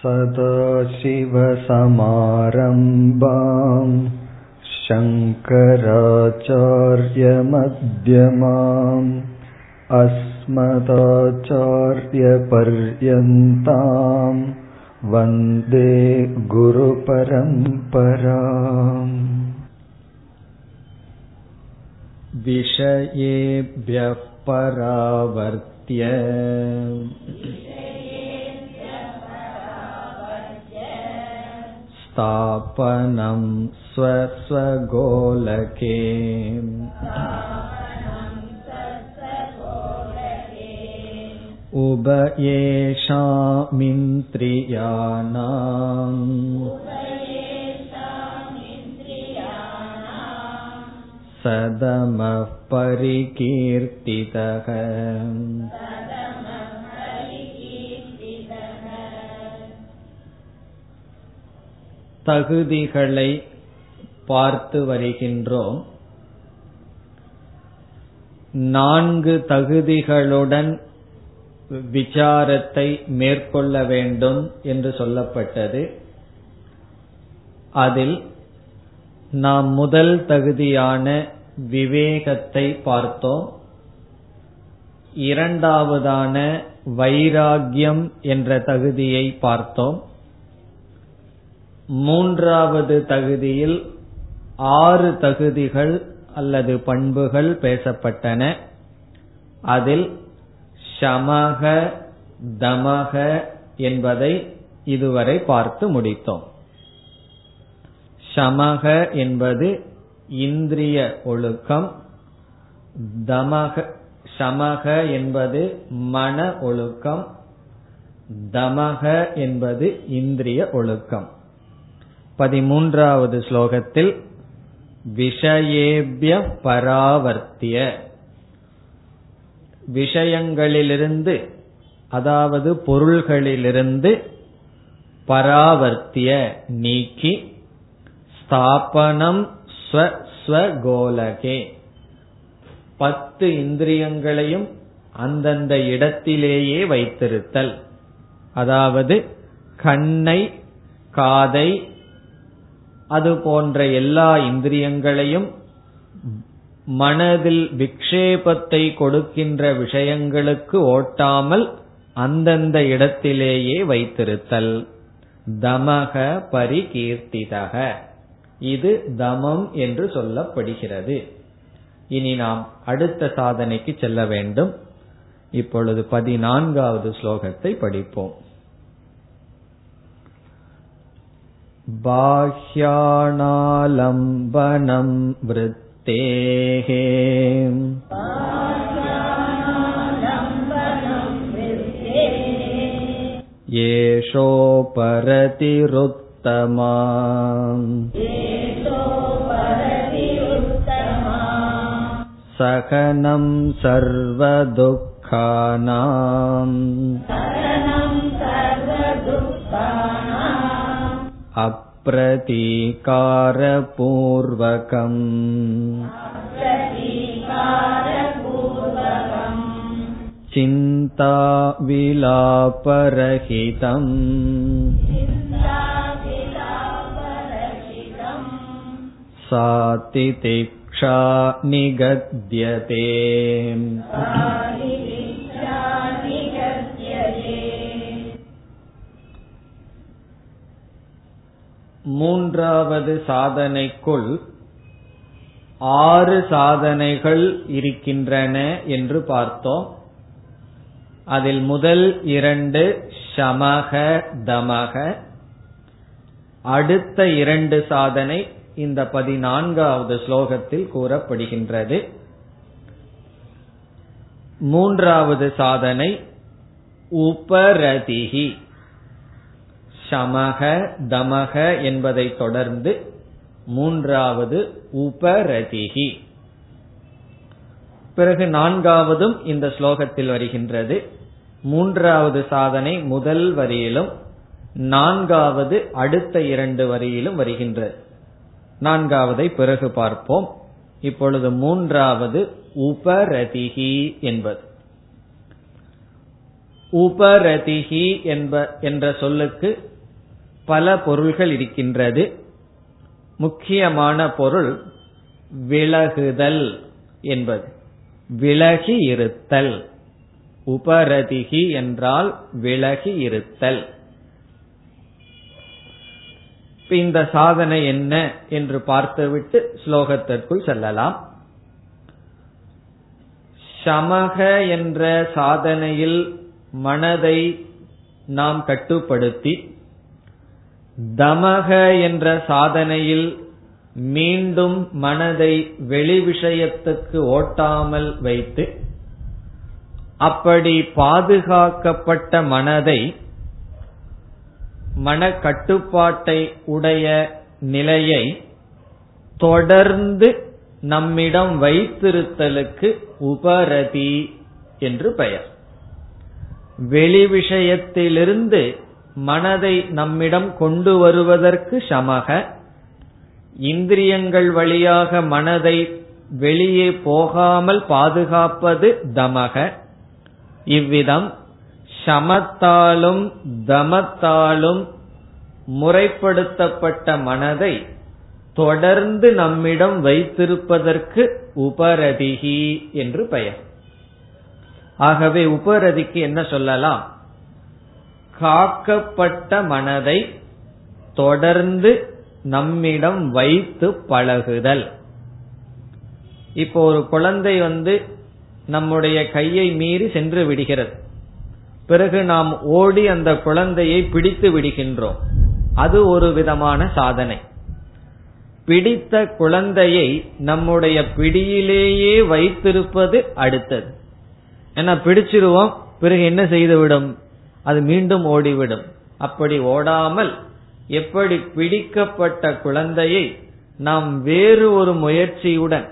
सदाशिवसमारम्भाम् शङ्कराचार्यमध्यमाम् अस्मदाचार्यपर्यन्ताम् वन्दे गुरुपरम्पराम् विषयेभ्यः परावर्त्य स्थापनं स्वस्वगोलके उभयेषामिन्द्रियाणाम् सदमः परिकीर्तितः தகுதிகளை பார்த்து வருகின்றோம். நான்கு தகுதிகளுடன் விசாரத்தை மேற்கொள்ள வேண்டும் என்று சொல்லப்பட்டது. அதில் நாம் முதல் தகுதியான விவேகத்தை பார்த்தோம். இரண்டாவதான வைராகியம் என்ற தகுதியை பார்த்தோம். மூன்றாவது தகுதியில் ஆறு தகுதிகள் அல்லது பண்புகள் பேசப்பட்டன. அதில் சமக தமக என்பதை இதுவரை பார்த்து முடித்தோம். சமக என்பது இந்திரிய ஒழுக்கம் தமக சமக என்பது மன ஒழுக்கம் தமக என்பது இந்திரிய ஒழுக்கம். பதிமூன்றாவது ஸ்லோகத்தில் விஷயேபிய பராவர்த்திய. விஷயங்களிலிருந்து அதாவது பொருள்களிலிருந்து பராவர்த்திய நீக்கி ஸ்தாபனம் ஸ்வஸ்வகோலகே பத்து இந்திரியங்களையும் அந்தந்த இடத்திலேயே வைத்திருத்தல். அதாவது கண்ணை காதை அது போன்ற எல்லா இந்திரியங்களையும் மனதில் விக்ஷேபத்தை கொடுக்கின்ற விஷயங்களுக்கு ஓட்டாமல் அந்தந்த இடத்திலேயே வைத்திருத்தல். தமக பரிகீர்த்திதக. இது தமம் என்று சொல்லப்படுகிறது. இனி நாம் அடுத்த சாதனைக்கு செல்ல வேண்டும். இப்பொழுது பதினான்காவது ஸ்லோகத்தை படிப்போம். बाह्याणालम्बनं वृत्तेः येषोपरतिरुत्तमा सहनं सर्वदुःखानाम् अप्रतीकारपूर्वकम् चिन्ताविलापरहितम् सा तितिक्षा निगद्यते மூன்றாவது சாதனைக்குள் ஆறு சாதனைகள் இருக்கின்றன என்று பார்த்தோம். அதில் முதல் இரண்டு சமக தமக. அடுத்த இரண்டு சாதனை இந்த பதினான்காவது ஸ்லோகத்தில் கூறப்படுகின்றது. மூன்றாவது சாதனை உபரதிகி சமக தமக என்பதை தொடர்ந்து மூன்றாவது உபரதிகி பிறகு நான்காவதும் இந்த ஸ்லோகத்தில் வருகின்றது. மூன்றாவது சாதனை முதல் வரியிலும் நான்காவது அடுத்த இரண்டு வரியிலும் வருகின்றது. நான்காவதை பிறகு பார்ப்போம். இப்பொழுது மூன்றாவது உபரதிகி என்பது. உபரதிகி என்ப என்ற சொல்லுக்கு பல பொருள்கள் இருக்கின்றது. முக்கியமான பொருள் விலகுதல் என்பது. விலகி இருத்தல். உபரதிகி என்றால் விலகி இருத்தல். இந்த சாதனை என்ன என்று பார்த்துவிட்டு ஸ்லோகத்திற்குள் செல்லலாம். சமக என்ற சாதனையில் மனதை நாம் கட்டுப்படுத்தி தமக என்ற சாதனையில் மீண்டும் மனதை வெளி விஷயத்துக்கு ஓட்டாமல் வைத்து அப்படி பாதுகாக்கப்பட்ட மனதை மனக்கட்டுப்பாட்டை உடைய நிலையை தொடர்ந்து நம்மிடம் வைத்திருத்தலுக்கு உபரதி என்று பெயர். வெளி விஷயத்திலிருந்து மனதை நம்மிடம் கொண்டு வருவதற்கு சமக. இந்திரியங்கள் வழியாக மனதை வெளியே போகாமல் பாதுகாப்பது தமக. இவ்விதம் சமத்தாலும் தமத்தாலும் முறைப்படுத்தப்பட்ட மனதை தொடர்ந்து நம்மிடம் வைத்திருப்பதற்கு உபரதிகி என்று பெயர். ஆகவே உபரதிக்கு என்ன சொல்லலாம்? காக்கப்பட்ட மனதை தொடர்ந்து நம்மிடம் வைத்து பழகுதல். இப்போ ஒரு குழந்தை வந்து நம்முடைய கையை மீறி சென்று விடுகிறது. பிறகு நாம் ஓடி அந்த குழந்தையை பிடித்து விடுகின்றோம். அது ஒரு விதமான சாதனை. பிடித்த குழந்தையை நம்முடைய பிடியிலேயே வைத்திருப்பது அடுத்தது. ஏன்னா பிடிச்சிருவோம் பிறகு என்ன செய்துவிடும்? அது மீண்டும் ஓடிவிடும். அப்படி ஓடாமல் எப்படி பிடிக்கப்பட்ட குழந்தையை நாம் வேறு ஒரு முயற்சியுடன்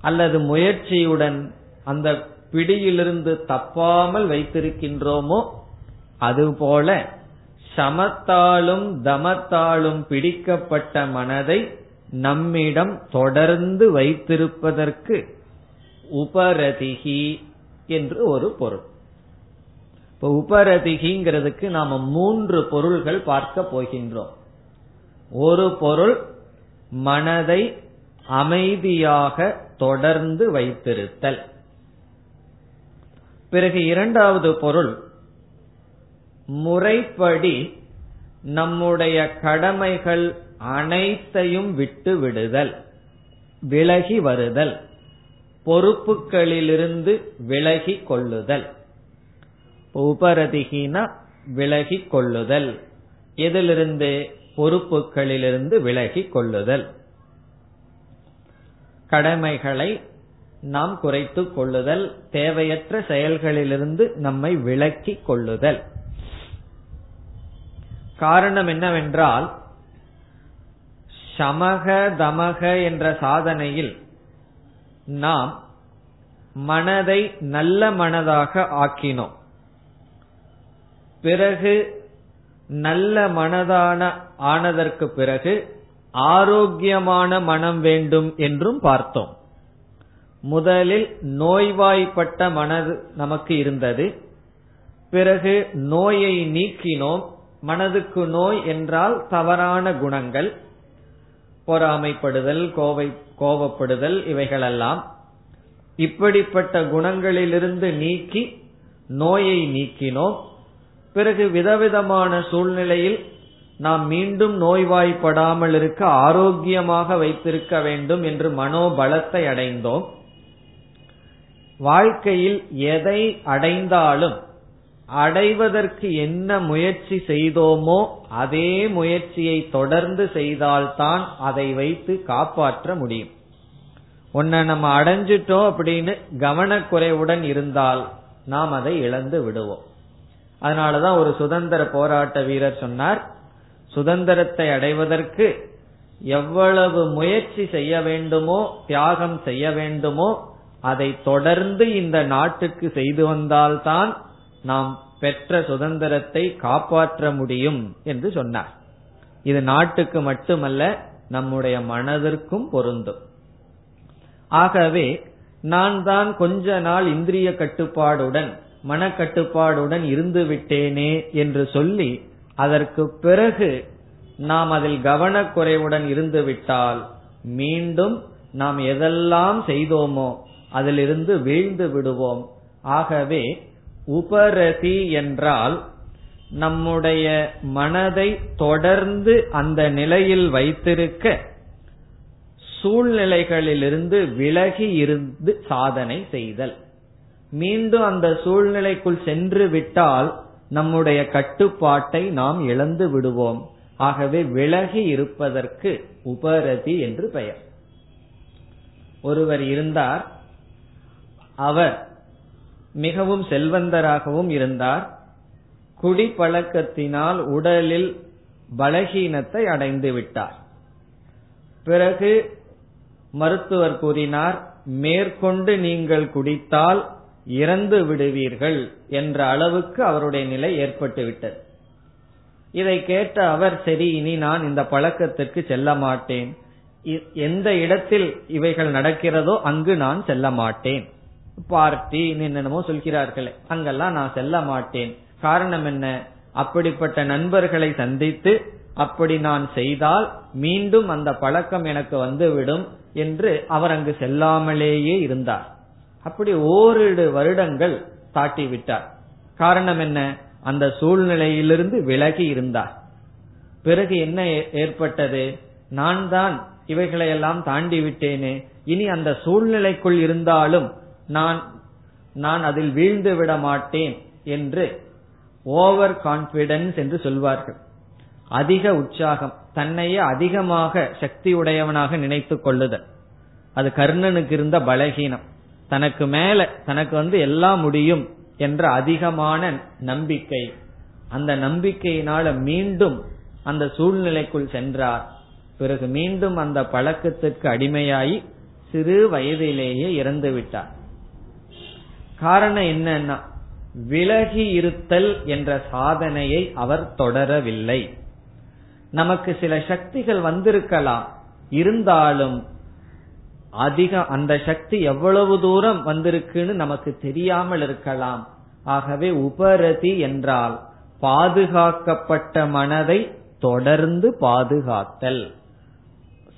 அல்லது முயற்சியுடன் அந்த பிடியிலிருந்து தப்பாமல் வைத்திருக்கின்றோமோ அதுபோல சமத்தாலும் தமத்தாலும் பிடிக்கப்பட்ட மனதை நம்மிடம் தொடர்ந்து வைத்திருப்பதற்கு உபரதிகி என்று ஒரு பொருள். இப்ப உபரதிகிங்கிறதுக்கு நாம மூன்று பொருள்கள் பார்க்க போகின்றோம். ஒரு பொருள் மனதை அமைதியாக தொடர்ந்து வைத்திருத்தல். பிறகு இரண்டாவது பொருள் முறைப்படி நம்முடைய கடமைகள் அனைத்தையும் விட்டு விடுதல் விலகி வருதல் பொறுப்புகளிலிருந்து விலகி கொள்ளுதல். உபரதிகினா விலகி கொள்ளுதல் எதிலிருந்து? பொறுப்புகளிலிருந்து விலகி கொள்ளுதல் கடமைகளை நாம் குறைத்துக் கொள்ளுதல் தேவையற்ற செயல்களிலிருந்து நம்மை விலக்கி கொள்ளுதல். காரணம் என்னவென்றால் சமக தமக என்ற சாதனையில் நாம் மனதை நல்ல மனதாக ஆக்கினோம். பிறகு நல்ல மனதான ஆனதற்கு பிறகு ஆரோக்கியமான மனம் வேண்டும் என்றும் பார்த்தோம். முதலில் நோய்வாய்ப்பட்ட மனது நமக்கு இருந்தது. பிறகு நோயை நீக்கினோம். மனதுக்கு நோய் என்றால் தவறான குணங்கள் பொறாமைப்படுதல் கோவை கோபப்படுதல் இவைகளெல்லாம் இப்படிப்பட்ட குணங்களிலிருந்து நீக்கி நோயை நீக்கினோம். பிறகு விதவிதமான சூழ்நிலையில் நாம் மீண்டும் நோய்வாய்ப்படாமல் இருக்க ஆரோக்கியமாக வைத்திருக்க வேண்டும் என்று மனோபலத்தை அடைந்தோம். வாழ்க்கையில் எதை அடைந்தாலும் அடைவதற்கு என்ன முயற்சி செய்தோமோ அதே முயற்சியை தொடர்ந்து செய்தால்தான் அதை வைத்து காப்பாற்ற முடியும். உன்னை நம்ம அடைஞ்சிட்டோம் அப்படின்னு கவனக்குறைவுடன் இருந்தால் நாம் அதை இழந்து விடுவோம். அதனாலதான் ஒரு சுதந்திர போராட்ட வீரர் சொன்னார் சுதந்திரத்தை அடைவதற்கு எவ்வளவு முயற்சி செய்ய வேண்டுமோ தியாகம் செய்ய வேண்டுமோ அதை தொடர்ந்து இந்த நாட்டுக்கு செய்து வந்தால்தான் நாம் பெற்ற சுதந்திரத்தை காப்பாற்ற முடியும் என்று சொன்னார். இது நாட்டுக்கு மட்டுமல்ல நம்முடைய மனதிற்கும் பொருந்தும். ஆகவே நான் தான் கொஞ்ச நாள் இந்திரிய கட்டுப்பாடுடன் மனக்கட்டுப்பாடுடன் இருந்து விட்டேனே என்று சொல்லி அதற்கு பிறகு நாம் அதில் கவனக்குறைவுடன் இருந்து விட்டால் மீண்டும் நாம் எதெல்லாம் செய்தோமோ அதிலிருந்து வீழ்ந்து விடுவோம். ஆகவே உபரதி என்றால் நம்முடைய மனதை தொடர்ந்து அந்த நிலையில் வைத்திருக்க சூழ்நிலைகளிலிருந்து விலகி இருந்து சாதனை செய்தல். மீண்டும் அந்த சூழ்நிலைக்குள் சென்று விட்டால் நம்முடைய கட்டுப்பாட்டை நாம் இழந்து விடுவோம். ஆகவே விலகி இருப்பதற்கு உபரதி என்று பெயர். ஒருவர் இருந்தார் அவர் மிகவும் செல்வந்தராகவும் இருந்தார் குடிப்பழக்கத்தினால் உடலில் பலகீனத்தை அடைந்து விட்டார். பிறகு மருத்துவர் கூறினார் மேற்கொண்டு நீங்கள் குடித்தால் இறந்து விடுவீர்கள் என்ற அளவுக்கு அவருடைய நிலை ஏற்பட்டுவிட்டது. இதை கேட்ட அவர் சரி இனி நான் இந்த பழக்கத்திற்கு செல்ல மாட்டேன். எந்த இடத்தில் இவைகள் நடக்கிறதோ அங்கு நான் செல்ல மாட்டேன். பார்ட்டி என்னென்னமோ சொல்கிறார்களே அங்கெல்லாம் நான் செல்ல மாட்டேன். காரணம் என்ன? அப்படிப்பட்ட நண்பர்களை சந்தித்து அப்படி நான் செய்தால் மீண்டும் அந்த பழக்கம் எனக்கு வந்துவிடும் என்று அவர் அங்கு செல்லாமலேயே இருந்தார். அப்படி ஓரிரு வருடங்கள் தாட்டி விட்டார் காரணம் என்ன? அந்த சூழ்நிலையிலிருந்து விலகி இருந்தார். பிறகு என்ன ஏற்பட்டது? நான் தான் இவைகளையெல்லாம் தாண்டி விட்டேனே இனி அந்த சூழ்நிலைக்குள் இருந்தாலும் நான் நான் அதில் வீழ்ந்து விட மாட்டேன் என்று ஓவர் கான்பிடன்ஸ் என்று சொல்வார்கள். அதிக உற்சாகம் தன்னையே அதிகமாக சக்தி உடையவனாக நினைத்துக் கொள்ளுதல். அது கர்ணனுக்கு இருந்த பலகீனம். தனக்கு மேல தனக்கு வந்து எல்லாம் முடியும் என்ற அதிகமான நம்பிக்கை. அந்த நம்பிக்கையினால மீண்டும் அந்த சூழ்நிலைக்குள் சென்றார். பிறகு மீண்டும் அந்த பழக்கத்திற்கு அடிமையாகி சிறு வயதிலேயே இறந்து விட்டார். காரணம் என்னன்னா விலகி இருத்தல் என்ற சாதனையை அவர் தொடரவில்லை. நமக்கு சில சக்திகள் வந்திருக்கலாம். இருந்தாலும் அதிக அந்த சக்தி எவ்வளவு தூரம் வந்திருக்குன்னு நமக்கு தெரியாமல் இருக்கலாம். ஆகவே உபரதி என்றால் பாதுகாக்கப்பட்ட மனதை தொடர்ந்து பாதுகாத்தல்.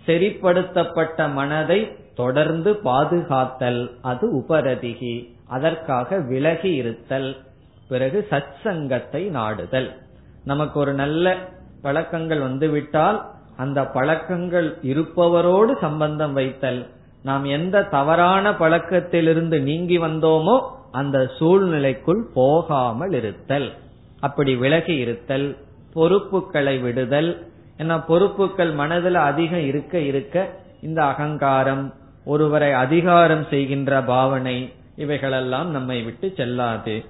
செறிப்படுத்தப்பட்ட மனதை தொடர்ந்து பாதுகாத்தல். அது உபரதிகி. அதற்காக விலகி இருத்தல். பிறகு சத் சங்கத்தை நாடுதல். நமக்கு ஒரு நல்ல பழக்கங்கள் வந்துவிட்டால் அந்த பழக்கங்கள் இருப்பவரோடு சம்பந்தம் வைத்தல். நாம் எந்த தவறான பழக்கத்திலிருந்து நீங்கி வந்தோமோ அந்த சூழ்நிலைக்குள் போகாமல் இருத்தல். அப்படி விலகி இருத்தல் பொறுப்புகளை விடுதல். ஏன்னா பொறுப்புகள் மனதில் அதிகம் இருக்க இருக்க இந்த அகங்காரம் ஒருவரை அதிகாரம் செய்கின்ற பாவனை இவைகளெல்லாம் நம்மை விட்டு செல்லாது.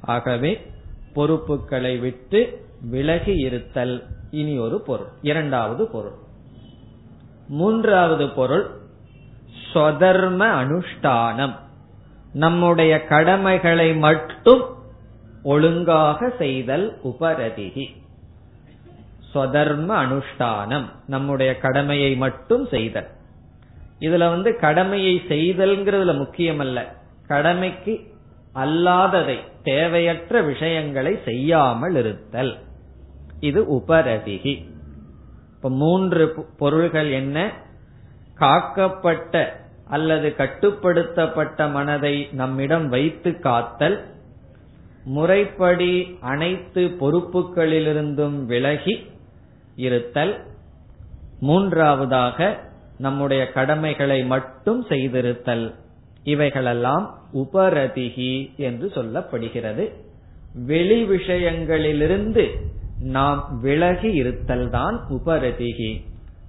ஆகவே பொறுப்புகளை விட்டு விலகி இருத்தல். இனி ஒரு பொருள். இரண்டாவது பொருள். மூன்றாவது பொருள் சொதர்ம அனுஷ்டானம். நம்முடைய கடமைகளை மட்டும் ஒழுங்காக செய்தல் உபரதிகி சொதர்ம அனுஷ்டானம் நம்முடைய கடமையை மட்டும் செய்தல். இதுல வந்து கடமையை செய்தல்ங்கிறதுல முக்கியம் அல்ல கடமைக்கு அல்லாததை தேவையற்ற விஷயங்களை செய்யாமல் இருத்தல். இது உபரதிகி இப்ப மூன்று பொருள்கள் என்ன? காக்கப்பட்ட அல்லது கட்டுப்படுத்தப்பட்ட மனதை நம்மிடம் வைத்து காத்தல் முறைப்படி அனைத்து பொறுப்புகளிலிருந்தும் விலகி இருத்தல் மூன்றாவதாக நம்முடைய கடமைகளை மட்டும் செய்திருத்தல். இவைகளெல்லாம் உபரதிகி என்று சொல்லப்படுகிறது. வெளி விஷயங்களிலிருந்து நாம் விலகி இருத்தல் தான் உபரதிகி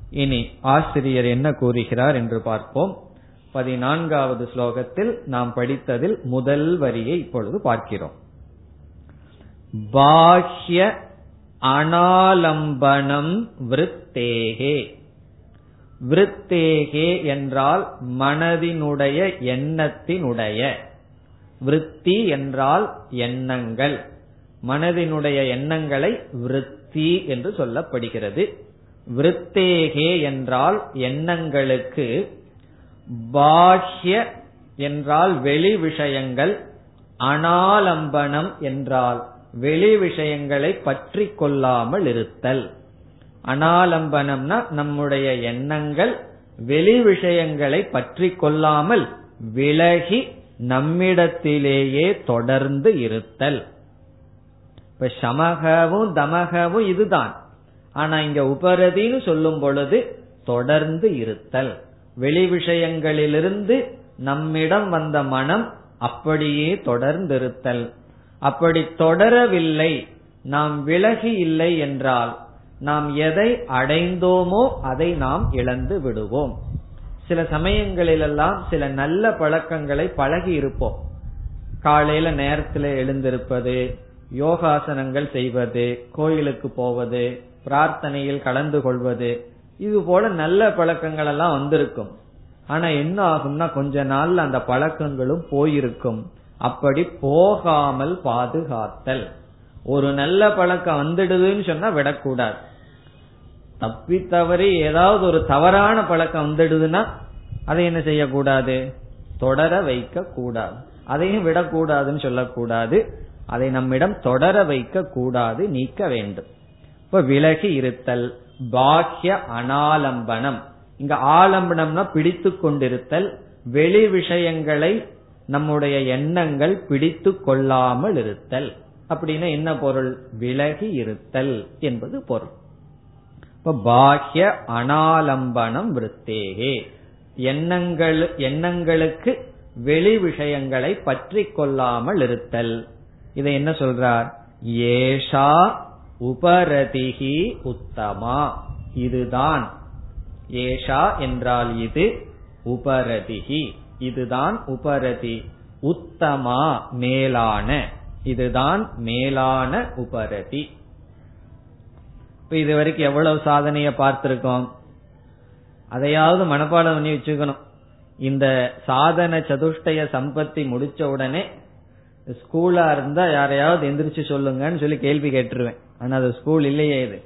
இனி ஆசிரியர் என்ன கூறுகிறார் என்று பார்ப்போம். பதினான்காவது ஸ்லோகத்தில் நாம் படித்ததில் முதல் வரியை இப்பொழுது பார்க்கிறோம். பாஹ்ய அனாலம்பனம் விருத்தேகே. விருத்தேகே என்றால் மனதினுடைய எண்ணத்தினுடைய. விருத்தி என்றால் எண்ணங்கள். மனதினுடைய எண்ணங்களை விருத்தி என்று சொல்லப்படுகிறது. விருத்தேகே என்றால் எண்ணங்களுக்கு பாஹ்ய என்றால் வெளி விஷயங்கள் அனாலம்பனம் என்றால் வெளி விஷயங்களை பற்றி கொள்ளாமல் இருத்தல். அனாலம்பனம்னா நம்முடைய எண்ணங்கள் வெளி விஷயங்களை பற்றி கொள்ளாமல் விலகி நம்மிடத்திலேயே தொடர்ந்து இருத்தல். இப்ப சமகவும் தமகவும் இதுதான். ஆனா இங்க உபரதின்னு சொல்லும் பொழுது தொடர்ந்து இருத்தல். வெளி விஷயங்களிலிருந்து நம்மிடம் வந்த மனம் அப்படியே தொடர்ந்திருத்தல். அப்படி தொடரவில்லை. நாம் விலகி இல்லை என்றால் நாம் எதை அடைந்தோமோ அதை நாம் இழந்து விடுவோம். சில சமயங்களிலெல்லாம் சில நல்ல பழக்கங்களை பழகி இருப்போம். காலையில நேரத்தில் எழுந்திருப்பது யோகாசனங்கள் செய்வது கோயிலுக்கு போவது பிரார்த்தனையில் கலந்து கொள்வது. இது போல நல்ல பழக்கங்கள் எல்லாம் வந்திருக்கும். ஆனா என்ன ஆகும்னா கொஞ்ச நாள்ல அந்த பழக்கங்களும் போயிருக்கும். அப்படி போகாமல் பாதுகாத்தல். ஒரு நல்ல பழக்கம் வந்துடுதுன்னு சொன்னா விடக்கூடாது. தப்பி தவறி ஏதாவது ஒரு தவறான பழக்கம் வந்துடுதுன்னா அதை என்ன செய்யக்கூடாது? தொடர வைக்க கூடாது அதையும் விடக்கூடாதுன்னு சொல்லக்கூடாது. அதை நம்மிடம் தொடர வைக்க கூடாது நீக்க வேண்டும். இப்ப விலகி இருத்தல் பாக்கிய அனாலம்பனம். இங்க ஆலம்பனம்னா பிடித்து கொண்டிருத்தல் வெளி விஷயங்களை நம்முடைய எண்ணங்கள் பிடித்து கொள்ளாமல் இருத்தல். அப்படின்னா என்ன பொருள்? விலகி இருத்தல் என்பது பொருள். இப்ப பாக்கிய அனாலம்பனம் விருத்தேகே. எண்ணங்கள் எண்ணங்களுக்கு வெளி விஷயங்களை பற்றி கொள்ளாமல் இருத்தல். இதை என்ன சொல்றார்? ஏஷா உபரதிகி உத்தமா. இதுதான். ஏஷா என்றால் இது உபரதிகி இதுதான் உபரதி. உத்தமா மேலான. இதுதான் மேலான உபரதி. இப்ப இது வரைக்கும் எவ்வளவு சாதனைய பார்த்திருக்கோம்? அதையாவது மனப்பாடம் பண்ணி வச்சுக்கணும். இந்த சாதன சதுஷ்டய சம்பத்தி முடிச்ச உடனே ஸ்கூலா இருந்தா யாரையாவது எந்திரிச்சு சொல்லுங்கன்னு சொல்லி கேள்வி கேட்டுருவேன். ஆனா அது ஸ்கூல் இல்லையே இது.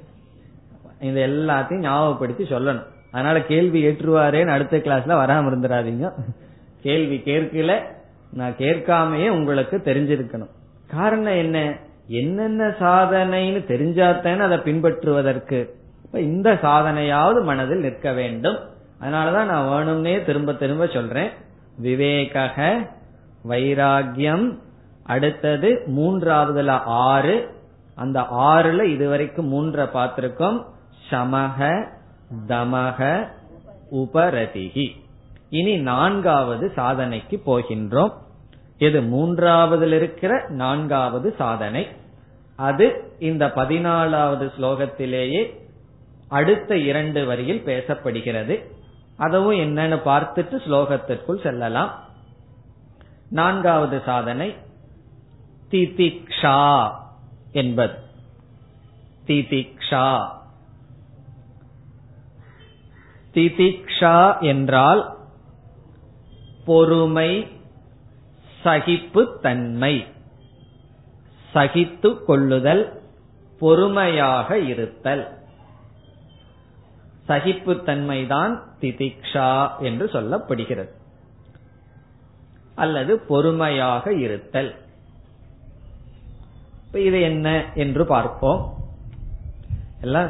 இது எல்லாத்தையும் ஞாபகப்படுத்தி சொல்லணும். அதனால கேள்வி ஏற்றுவாரேன்னு அடுத்த கிளாஸ்ல வராம இருந்துடாதீங்க. கேள்வி கேட்கல நான் கேட்காமையே உங்களுக்கு தெரிஞ்சிருக்கணும். காரணம் என்ன? என்னென்ன சாதனைன்னு தெரிஞ்சாத்தேன்னு அதை பின்பற்றுவதற்கு. இந்த சாதனையாவது மனதில் நிற்க வேண்டும். அதனாலதான் நான் வேணும்னே திரும்ப திரும்ப சொல்றேன். விவேக வைராகியம் அடுத்தது மூன்றாவதுல ஆறு. அந்த ஆறுல இதுவரைக்கும் மூன்ற பார்த்திருக்கோம். சமக தமக உபரதிகி இனி நான்காவது சாதனைக்கு போகின்றோம். இது மூன்றாவதில் இருக்கிற நான்காவது சாதனை? அது இந்த பதினாலாவது ஸ்லோகத்திலேயே அடுத்த இரண்டு வரியில் பேசப்படுகிறது. அதுவும் என்னன்னு பார்த்துட்டு ஸ்லோகத்திற்குள் செல்லலாம். நான்காவது சாதனை திதிக்ஷா. என்பது. திதிக்ஷா. திதிக்ஷா என்றால் பொறுமை சகிப்பு தன்மை சகித்து கொள்ளுதல் பொறுமையாக இருத்தல். சகிப்புத்தன்மைதான் திதிக்ஷா என்று சொல்லப்படுகிறது. அல்லது பொறுமையாக இருத்தல். இப்ப இது என்ன என்று பார்ப்போம். எல்லாம்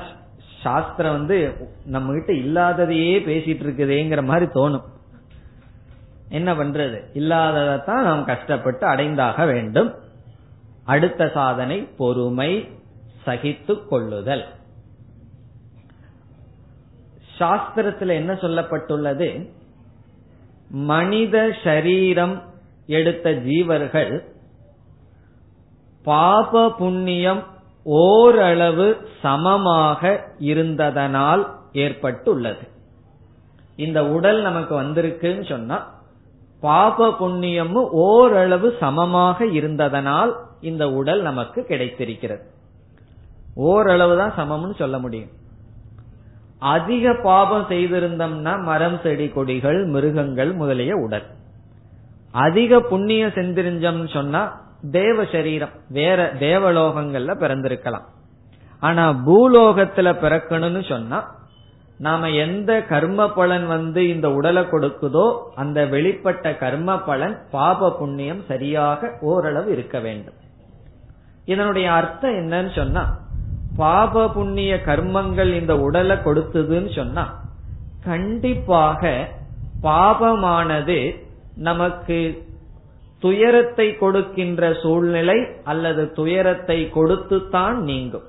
சாஸ்திரம் வந்து நம்ம கிட்ட இல்லாததையே பேசிட்டு இருக்குதேங்கிற மாதிரி தோணும். என்ன பண்றது? இல்லாததான் நாம் கஷ்டப்பட்டு அடைந்தாக வேண்டும். அடுத்த சாதனை பொறுமை சகித்து கொள்ளுதல். சாஸ்திரத்தில் என்ன சொல்லப்பட்டுள்ளது? மனித சரீரம் எடுத்த ஜீவர்கள் பாப புண்ணியம் ஓரளவு சமமாக இருந்ததனால் ஏற்பட்டுள்ளது. இந்த உடல் நமக்கு வந்திருக்குன்னு சொன்னா பாப புண்ணியமும் ஓரளவு சமமாக இருந்ததனால் இந்த உடல் நமக்கு கிடைத்திருக்கிறது. ஓரளவு தான் சமம்னு சொல்ல முடியும். அதிக பாபம் செய்திருந்தோம்னா மரம் செடி கொடிகள் மிருகங்கள் முதலிய உடல். அதிக புண்ணியம் செஞ்சிருந்தோம்னு சொன்னா தேவ சரீரம் வேற தேவலோகங்கள்ல பிறந்திருக்கலாம். ஆனா பூலோகத்துல பிறக்கணும்னு சொன்னா நாம எந்த கர்ம பலன் வந்து இந்த உடலை கொடுக்குதோ அந்த வெளிப்பட்ட கர்ம பலன் பாப புண்ணியம் சரியாக ஓரளவு இருக்க வேண்டும். இதனுடைய அர்த்தம் என்னன்னு சொன்னா பாப புண்ணிய கர்மங்கள் இந்த உடலை கொடுத்ததுன்னு சொன்னா கண்டிப்பாக பாபமானது நமக்கு துயரத்தை கொடுக்கின்ற சூழ்நிலை அல்லது துயரத்தை கொடுத்துத்தான் நீங்கும்.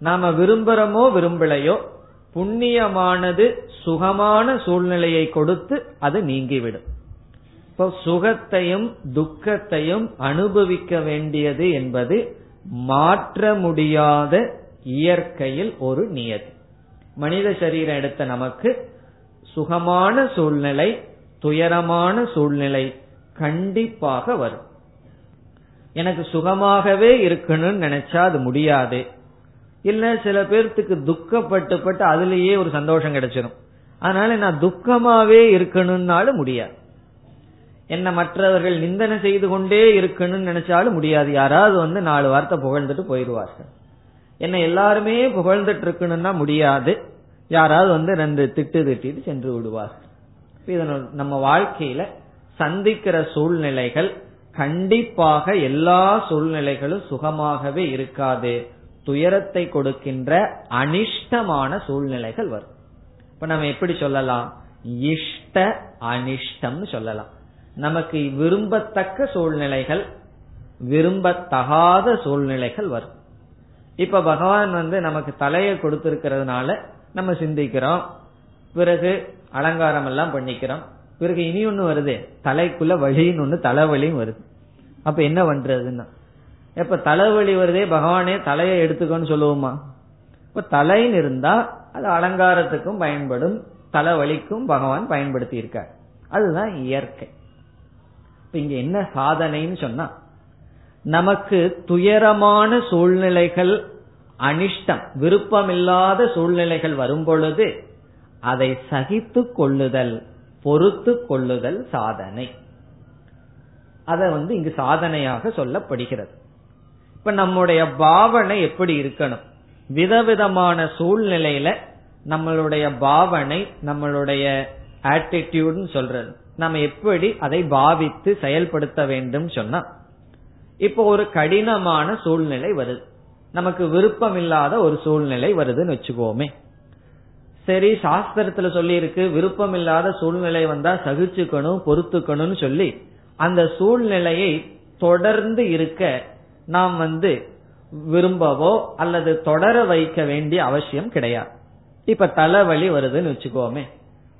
நாம விரும்புறமோ விரும்பலையோ புண்ணியமானது சுகமான சூழ்நிலையை கொடுத்து அது நீங்கிவிடும். இப்போ சுகத்தையும் துக்கத்தையும் அனுபவிக்க வேண்டியது என்பது மாற்ற முடியாத இயற்கையில் ஒரு நியதி. மனித சரீரம் எடுத்த நமக்கு சுகமான சூழ்நிலை துயரமான சூழ்நிலை கண்டிப்பாக வரும். எனக்கு சுகமாகவே இருக்கணும்னு நினைச்சா அது முடியாது. இல்ல சில பேர்த்துக்கு துக்கப்பட்டு பட்டு ஒரு சந்தோஷம் கிடைச்சிடும் அதனால நான் துக்கமாவே இருக்கணும்னாலும் முடியாது. என்ன மற்றவர்கள் நிந்தனை செய்து கொண்டே இருக்கணும்னு நினைச்சாலும் முடியாது. யாராவது வந்து நாலு வார்த்தை புகழ்ந்துட்டு போயிடுவார்கள். என்ன எல்லாருமே புகழ்ந்துட்டு இருக்கணும்னா முடியாது. யாராவது வந்து ரெண்டு திட்டு திட்டிட்டு சென்று விடுவார்கள். இதனால் நம்ம வாழ்க்கையில சந்திக்கிற சூழ்நிலைகள் கண்டிப்பாக எல்லா சூழ்நிலைகளும் சுகமாகவே இருக்காது. துயரத்தை கொடுக்கின்ற அனிஷ்டமான சூழ்நிலைகள் வரும். இப்ப நம்ம எப்படி சொல்லலாம்? இஷ்ட அனிஷ்டம்னு சொல்லலாம். நமக்கு விரும்பத்தக்க சூழ்நிலைகள் விரும்பத்தகாத சூழ்நிலைகள் வரும். இப்ப பகவான் வந்து நமக்கு தலையை கொடுத்திருக்கிறதுனால நம்ம சிந்திக்கிறோம். பிறகு அலங்காரம் எல்லாம் பண்ணிக்கிறோம். பிறகு இனி ஒண்ணு வருது. தலைக்குள்ள வழின்னு ஒண்ணு தலைவலியும் வருது. அப்ப என்ன பண்றதுன்னா எப்ப தலைவலி வருதே பகவானே தலையை எடுத்துக்கோன்னு சொல்லுவோமா? இப்ப தலைன்னு இருந்தா அது அலங்காரத்துக்கும் பயன்படும் தலைவலிக்கும் பகவான் பயன்படுத்தி இருக்கார் அதுதான் இயற்கை. இப்ப இங்க என்ன சாதனைன்னு சொன்னா நமக்கு துயரமான சூழ்நிலைகள் அனிஷ்டம் விருப்பமில்லாத சூழ்நிலைகள் வரும் பொழுது அதை சகித்து கொள்ளுதல். பொறுத்து கொள்ளுதல் சாதனை. அதை வந்து இங்கு சாதனையாக சொல்லப்படுகிறது. இப்ப நம்முடைய பாவனை எப்படி இருக்கணும்? விதவிதமான சூழ்நிலையில நம்மளுடைய பாவனை நம்மளுடைய ஆட்டிடியூட் சொல்றது. நம்ம எப்படி அதை பாவித்து செயல்படுத்த வேண்டும் சொன்னா. இப்போ ஒரு கடினமான சூழ்நிலை வருது. நமக்கு விருப்பம் இல்லாத ஒரு சூழ்நிலை வருதுன்னு வச்சுக்கோமே. சரி சாஸ்திரத்துல சொல்லி இருக்கு விருப்பம் இல்லாத சூழ்நிலை வந்தா சகிச்சுக்கணும் பொறுத்துக்கணும்னு சொல்லி அந்த சூழ்நிலையை தொடர்ந்து இருக்க நாம் வந்து விரும்பவோ அல்லது தொடர வைக்க வேண்டிய அவசியம் கிடையாது. இப்ப தலைவலி வருதுன்னு வச்சுக்கோமே.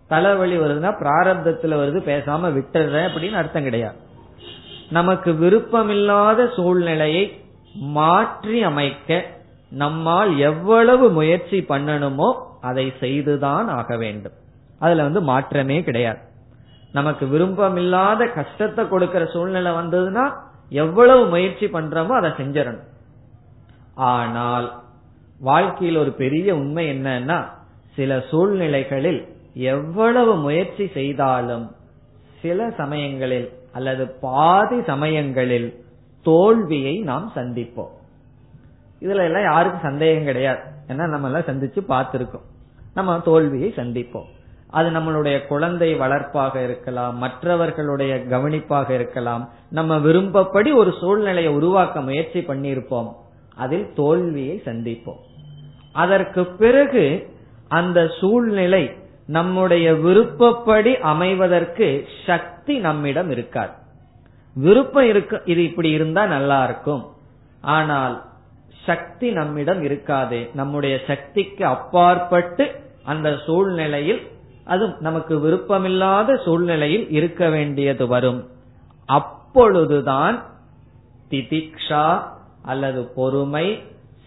தலைவலி வருதுன்னா பிராரப்தத்துல வருது பேசாம விட்டுறேன் அப்படின்னு அர்த்தம் கிடையாது. நமக்கு விருப்பமில்லாத சூழ்நிலையை மாற்றி அமைக்க நம்மால் எவ்வளவு முயற்சி பண்ணணுமோ அதை செய்துதான் ஆக வேண்டும். அதுல வந்து மாற்றமே கிடையாது. நமக்கு விருப்பமில்லாத கஷ்டத்தை கொடுக்கிற சூழ்நிலை வந்ததுன்னா எவ்வளவு முயற்சி பண்றோமோ அதை செஞ்சிடணும். ஆனால் வாழ்க்கையில் ஒரு பெரிய உண்மை என்னன்னா சில சூழ்நிலைகளில் எவ்வளவு முயற்சி செய்தாலும் சில சமயங்களில் அல்லது பாதி சமயங்களில் தோல்வியை நாம் சந்திப்போம். இதுல எல்லாம் யாருக்கும் சந்தேகம் கிடையாது. ஏன்னா நம்ம எல்லாம் சந்திச்சு பார்த்திருக்கோம். நம்ம தோல்வியை சந்திப்போம். அது நம்மளுடைய குழந்தை வளர்ப்பாக இருக்கலாம் மற்றவர்களுடைய கவனிப்பாக இருக்கலாம் நம்ம விரும்பப்படி ஒரு சூழ்நிலையை உருவாக்க முயற்சி பண்ணியிருப்போம். அதில் தோல்வியை சந்திப்போம். அதற்கு பிறகு அந்த சூழ்நிலை நம்முடைய விருப்பப்படி அமைவதற்கு சக்தி நம்மிடம் இருக்காது. விருப்பம் இருக்கு இது இப்படி இருந்தா நல்லா இருக்கும். ஆனால் சக்தி நம்மிடம் இருக்காது. நம்முடைய சக்திக்கு அப்பாற்பட்டு அந்த சூழ்நிலையில் அது நமக்கு விருப்பமில்லாத சூழ்நிலையில் இருக்க வேண்டியது வரும். அப்பொழுதுதான் திதிக்ஷா அல்லது பொறுமை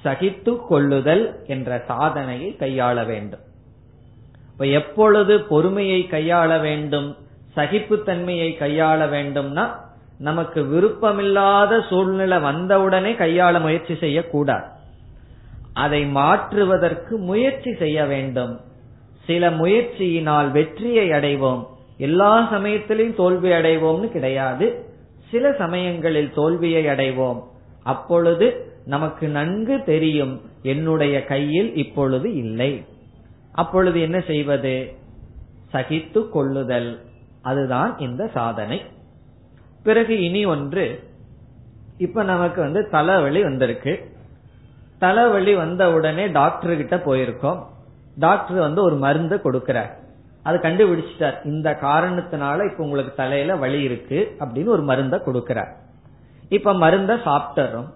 சகித்து கொள்ளுதல் என்ற சாதனையை கையாள வேண்டும். இப்ப எப்பொழுது பொறுமையை கையாள வேண்டும் சகிப்புத்தன்மையை கையாள வேண்டும்னா நமக்கு விருப்பமில்லாத சூழ்நிலை வந்தவுடனே கையாள முயற்சி செய்யக்கூடாது. அதை மாற்றுவதற்கு முயற்சி செய்ய வேண்டும். சில முயற்சியினால் வெற்றியை அடைவோம். எல்லா சமயத்திலும் தோல்வி அடைவோம்னு கிடையாது. சில சமயங்களில் தோல்வியை அடைவோம். அப்பொழுது நமக்கு நன்கு தெரியும் என்னுடைய கையில் இப்பொழுது இல்லை. அப்பொழுது என்ன செய்வது? சகித்து கொள்ளுதல். அதுதான் இந்த சாதனை. பிறகு இனி ஒன்று இப்ப நமக்கு வந்து தலைவலி வந்திருக்கு. தலைவலி வந்த உடனே டாக்டர் கிட்ட போயிருக்கோம். டாக்டர் வந்து ஒரு மருந்து கொடுக்கிறார். அது கண்டுபிடிச்சிட்டார். இந்த காரணத்தினால இப்ப உங்களுக்கு தலையில வலி இருக்கு அப்படின்னு ஒரு மருந்த கொடுக்கிறார். இப்ப மருந்த சாப்பிட்டுறோம்.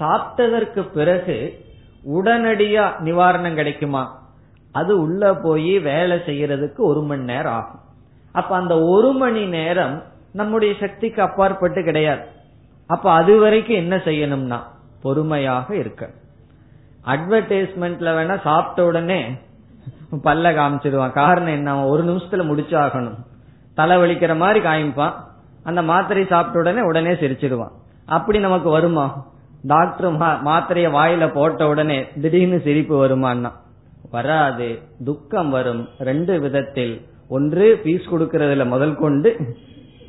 சாப்பிட்டதற்கு பிறகு உடனடியா நிவாரணம் கிடைக்குமா? அது உள்ள போய் வேலை செய்யறதுக்கு ஒரு மணி நேரம் ஆகும். அப்ப அந்த ஒரு மணி நேரம் நம்முடைய சக்திக்கு அப்பாற்பட்டு கிடையாது. அப்ப அது வரைக்கும் என்ன செய்யணும்னா பொறுமையாக இருக்க. அட்வர்டைஸ்மெண்ட்ல வேணா சாப்பிட்ட உடனே பல்ல காமிச்சிருவான். காரணம் என்ன? ஒரு நிமிஷத்துல முடிச்சாகணும். தலை வலிக்கிற மாதிரி காமிப்பான். அந்த மாத்திரை சாப்பிட்ட உடனே உடனே சிரிச்சிருவான். அப்படி நமக்கு வருமா? டாக்டர் மாத்திரைய வாயில போட்ட உடனே திடீர்னு சிரிப்பு வருமான்னா? வராது. துக்கம் வரும். ரெண்டு விதத்தில். ஒன்று பீஸ் கொடுக்கறதுல முதல் கொண்டு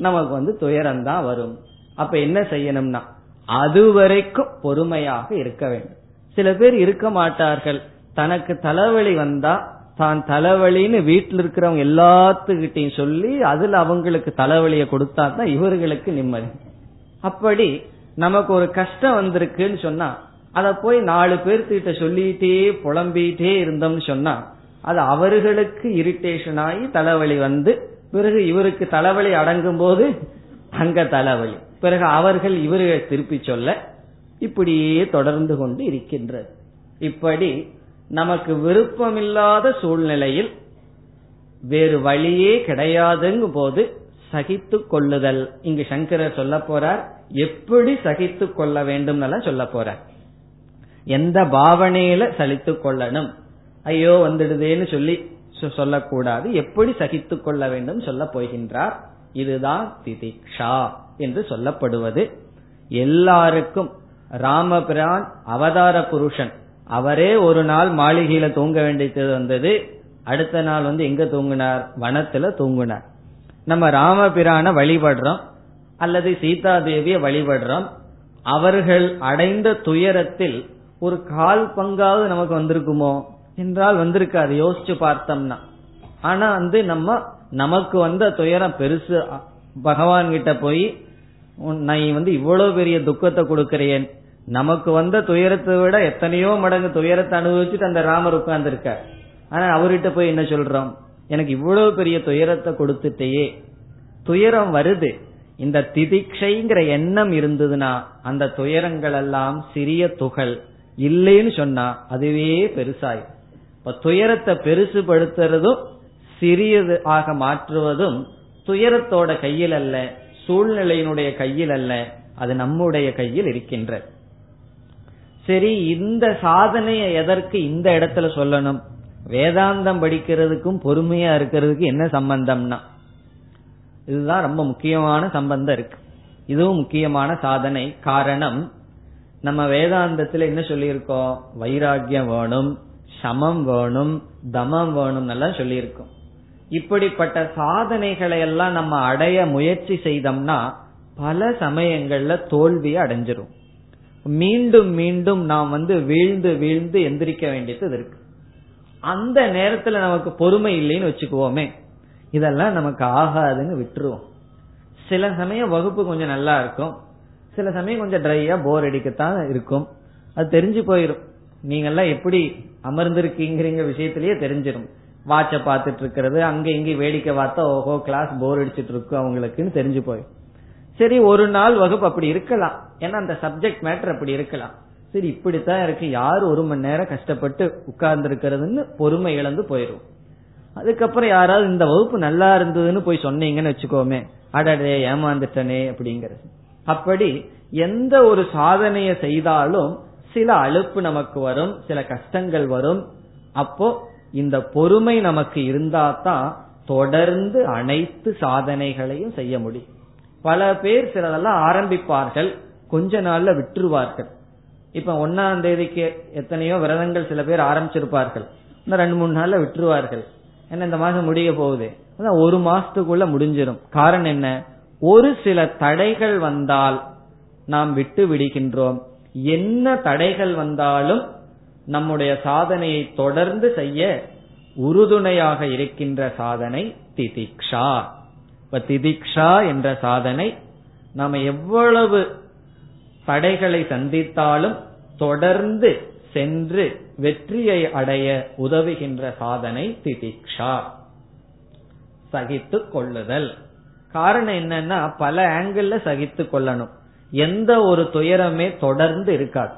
நமக்கு வந்து துயரம் தான் வரும். அப்ப என்ன செய்யணும்னா அது வரைக்கும் பொறுமையாக இருக்க வேண்டும். சில பேர் இருக்க மாட்டார்கள். தனக்கு தலைவலி வந்தா தான் தலைவலின்னு வீட்டில் இருக்கிறவங்க எல்லாத்துக்கிட்டையும் சொல்லி அதுல அவங்களுக்கு தலைவலியை கொடுத்தா தான் இவர்களுக்கு நிம்மதி. அப்படி நமக்கு ஒரு கஷ்டம் வந்திருக்குன்னு சொன்னா அதை போய் நாலு பேர்த்துக்கிட்ட சொல்லிட்டே புலம்பிட்டே இருந்தோம்னு சொன்னா அது அவர்களுக்கு இரிட்டேஷன் ஆகி தலைவலி வந்து பிறகு இவருக்கு தலைவலி அடங்கும் போது அங்க தலைவலி. பிறகு அவர்கள் இவர்களை திருப்பி சொல்ல இப்படியே தொடர்ந்து கொண்டு இருக்கின்றது. இப்படி நமக்கு விருப்பமில்லாத சூழ்நிலையில் வேறு வழியே கிடையாதுங்கும் போது சகித்து கொள்ளுதல். இங்கு சங்கரர் சொல்ல போறார் எப்படி சகித்து கொள்ள வேண்டும் சொல்ல போறார். எந்த பாவனையில சலித்து கொள்ளணும்? ஐயோ வந்துடுதேன்னு சொல்லி சொல்லக்கூடாது. எப்படி சகித்து கொள்ள வேண்டும் சொல்ல போகின்றார். இதுதான் திதிக்ஷா என்று சொல்லப்படுவது. எல்லாருக்கும் ராமபிரான் அவதார புருஷன். அவரே ஒரு நாள் மாளிகையில தூங்க வேண்டியது வந்தது. அடுத்த நாள் வந்து எங்க தூங்கினார்? வனத்துல தூங்கினார். நம்ம ராமபிரான வழிபடுறோம். அல்லது சீதா தேவிய வழிபடுறோம். அவர்கள் அடைந்த துயரத்தில் ஒரு கால் பங்காவது நமக்கு வந்திருக்குமோ? என்றால் வந்திருக்காது. யோசிச்சு பார்த்தோம்னா. ஆனா வந்து நம்ம நமக்கு வந்த துயரம் பெருசு. பகவான் கிட்ட போய் நான் வந்து இவ்வளவு பெரிய துக்கத்தை கொடுக்கிறேன். நமக்கு வந்த துயரத்தை விட எத்தனையோ மடங்கு துயரத்தை அனுபவிச்சுட்டு அந்த ராமர் உட்கார்ந்து இருக்க ஆனா அவர்கிட்ட போய் என்ன சொல்றோம்? எனக்கு இவ்வளவு பெரிய துயரத்தை கொடுத்துட்டேயே. துயரம் வருது. இந்த திதிக்ஷைங்கிற எண்ணம் இருந்ததுன்னா அந்த துயரங்கள் எல்லாம் சிறிய துகள். இல்லைன்னு சொன்னா அதுவே பெருசாயிரும். இப்ப துயரத்தை பெருசுபடுத்துறதும் சிறியது ஆக மாற்றுவதும் துயரத்தோட கையில் அல்ல சூழ்நிலையினுடைய கையில் அல்ல அது நம்முடைய கையில் இருக்கின்ற சரி இந்த சாதனையை எதற்கு இந்த இடத்துல சொல்லணும்? வேதாந்தம் படிக்கிறதுக்கும் பொறுமையா இருக்கிறதுக்கு என்ன சம்பந்தம்னா? இதுதான் ரொம்ப முக்கியமான சம்பந்தம் இருக்கு. இதுவும் முக்கியமான சாதனை. காரணம் நம்ம வேதாந்தத்துல என்ன சொல்லியிருக்கோம்? வைராகியம் வேணும். சமம் வேணும் தமம் வேணும் எல்லாம் சொல்லியிருக்கோம். இப்படிப்பட்ட சாதனைகளை எல்லாம் நம்ம அடைய முயற்சி செய்தோம்னா பல சமயங்கள்ல தோல்வியை அடைஞ்சிரும். மீண்டும் மீண்டும் நாம் வந்து வீழ்ந்து வீழ்ந்து எந்திரிக்க வேண்டியது இருக்கு. அந்த நேரத்துல நமக்கு பொறுமை இல்லைன்னு வச்சுக்குவோமே. இதெல்லாம் நமக்கு ஆகாதுன்னு விட்டுருவோம். சில சமயம் வகுப்பு கொஞ்சம் நல்லா இருக்கும். சில சமயம் கொஞ்சம் ட்ரையா போர் அடிக்கத்தான் இருக்கும். அது தெரிஞ்சு போயிரும். நீங்கெல்லாம் எப்படி அமர்ந்திருக்கீங்கிற விஷயத்திலேயே தெரிஞ்சிடும் வாட்ச பாத்துட்டு இருக்கிறது அங்க இங்க வேடிக்கை பார்த்தா ஓஹோ கிளாஸ் போர் அடிச்சிட்டு இருக்கு அவங்களுக்குன்னு தெரிஞ்சு போய். சரி ஒரு நாள் வகுப்பு அப்படி இருக்கலாம். ஏன்னா அந்த சப்ஜெக்ட் மேட்டர் அப்படி இருக்கலாம். சரி இப்படித்தான் இருக்கு. யார் ஒரு மணி நேரம் கஷ்டப்பட்டு உட்கார்ந்து இருக்கிறதுன்னு பொறுமை இழந்து போயிரும். அதுக்கப்புறம் யாராவது இந்த வகுப்பு நல்லா இருந்ததுன்னு போய் சொன்னீங்கன்னு வச்சுக்கோமே. அடடே ஏமாந்துட்டனே அப்படிங்கறது. அப்படி எந்த ஒரு சாதனையை செய்தாலும் சில அலுப்பு நமக்கு வரும் சில கஷ்டங்கள் வரும். அப்போ இந்த பொறுமை நமக்கு இருந்தா தான் தொடர்ந்து அனைத்து சாதனைகளையும் செய்ய முடியும். பல பேர் சிலதெல்லாம் ஆரம்பிப்பார்கள் கொஞ்ச நாள்ல விட்டுருவார்கள். இப்ப ஒன்னாம் தேதிக்கு எத்தனையோ விரதங்கள் சில பேர் ஆரம்பிச்சிருப்பார்கள். இன்னும் ரெண்டு மூணு நாள்ல விட்டுருவார்கள். ஏன்னா இந்த மாசம் முடிய போகுது. ஒரு மாசத்துக்குள்ள முடிஞ்சிடும் காரணம் என்ன? ஒரு சில தடைகள் வந்தால் நாம் விட்டு விடுகின்றோம். என்ன தடைகள் வந்தாலும் நம்முடைய சாதனையை தொடர்ந்து செய்ய உறுதுணையாக இருக்கின்ற சாதனை திதிக்ஷா. இப்ப திதிக்ஷா என்ற சாதனை நாம எவ்வளவு தடைகளை சந்தித்தாலும் தொடர்ந்து சென்று வெற்றியை அடைய உதவுகின்ற சாதனை திதிக்ஷா. சகித்து கொள்ளுதல். காரணம் என்னன்னா பல ஆங்கிள் சகித்து கொள்ளணும். எந்த ஒரு துயரமே தொடர்ந்து இருக்காது.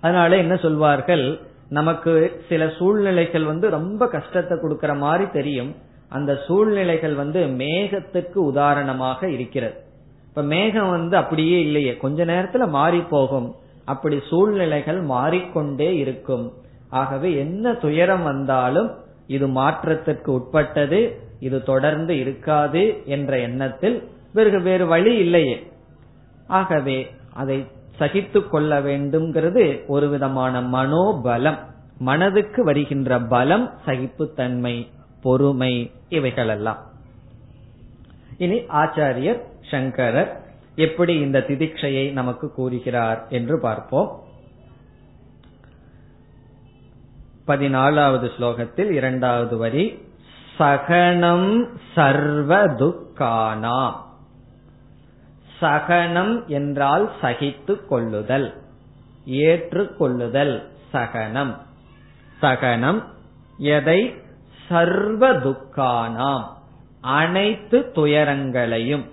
அதனால என்ன சொல்வார்கள்? நமக்கு சில சூழ்நிலைகள் வந்து ரொம்ப கஷ்டத்தை கொடுக்கற மாதிரி தெரியும். அந்த சூழ்நிலைகள் வந்து மேகத்துக்கு உதாரணமாக இருக்கிறது. இப்ப மேகம் வந்து அப்படியே இல்லையே. கொஞ்ச நேரத்துல மாறி போகும். அப்படி சூழ்நிலைகள் மாறிக்கொண்டே இருக்கும். ஆகவே என்ன துயரம் வந்தாலும் இது மாற்றத்திற்கு உட்பட்டது இது தொடர்ந்து இருக்காது என்ற எண்ணத்தில் பிறகு வேறு வழி இல்லையே. ஆகவே அதை சகித்து கொள்ள வேண்டும்ங்கிறது ஒரு விதமான மனோபலம். மனதுக்கு வருகின்ற பலம் சகிப்புத்தன்மை பொறுமை இவைகளெல்லாம். இனி ஆச்சாரியர் சங்கரர் எப்படி இந்த திதிக்ஷையை நமக்கு கூறுகிறார் என்று பார்ப்போம். பதினாலாவது ஸ்லோகத்தில் இரண்டாவது வரி சகனம் சர்வ துக்கானாம். சகனம் என்றால் சகித்து கொள்ளுதல். ஏற்றுக்கொள்ளுதல் சகனம். சகனம் எதை? சர்வ துக்கானாம். அனைத்து துயரங்களையும்.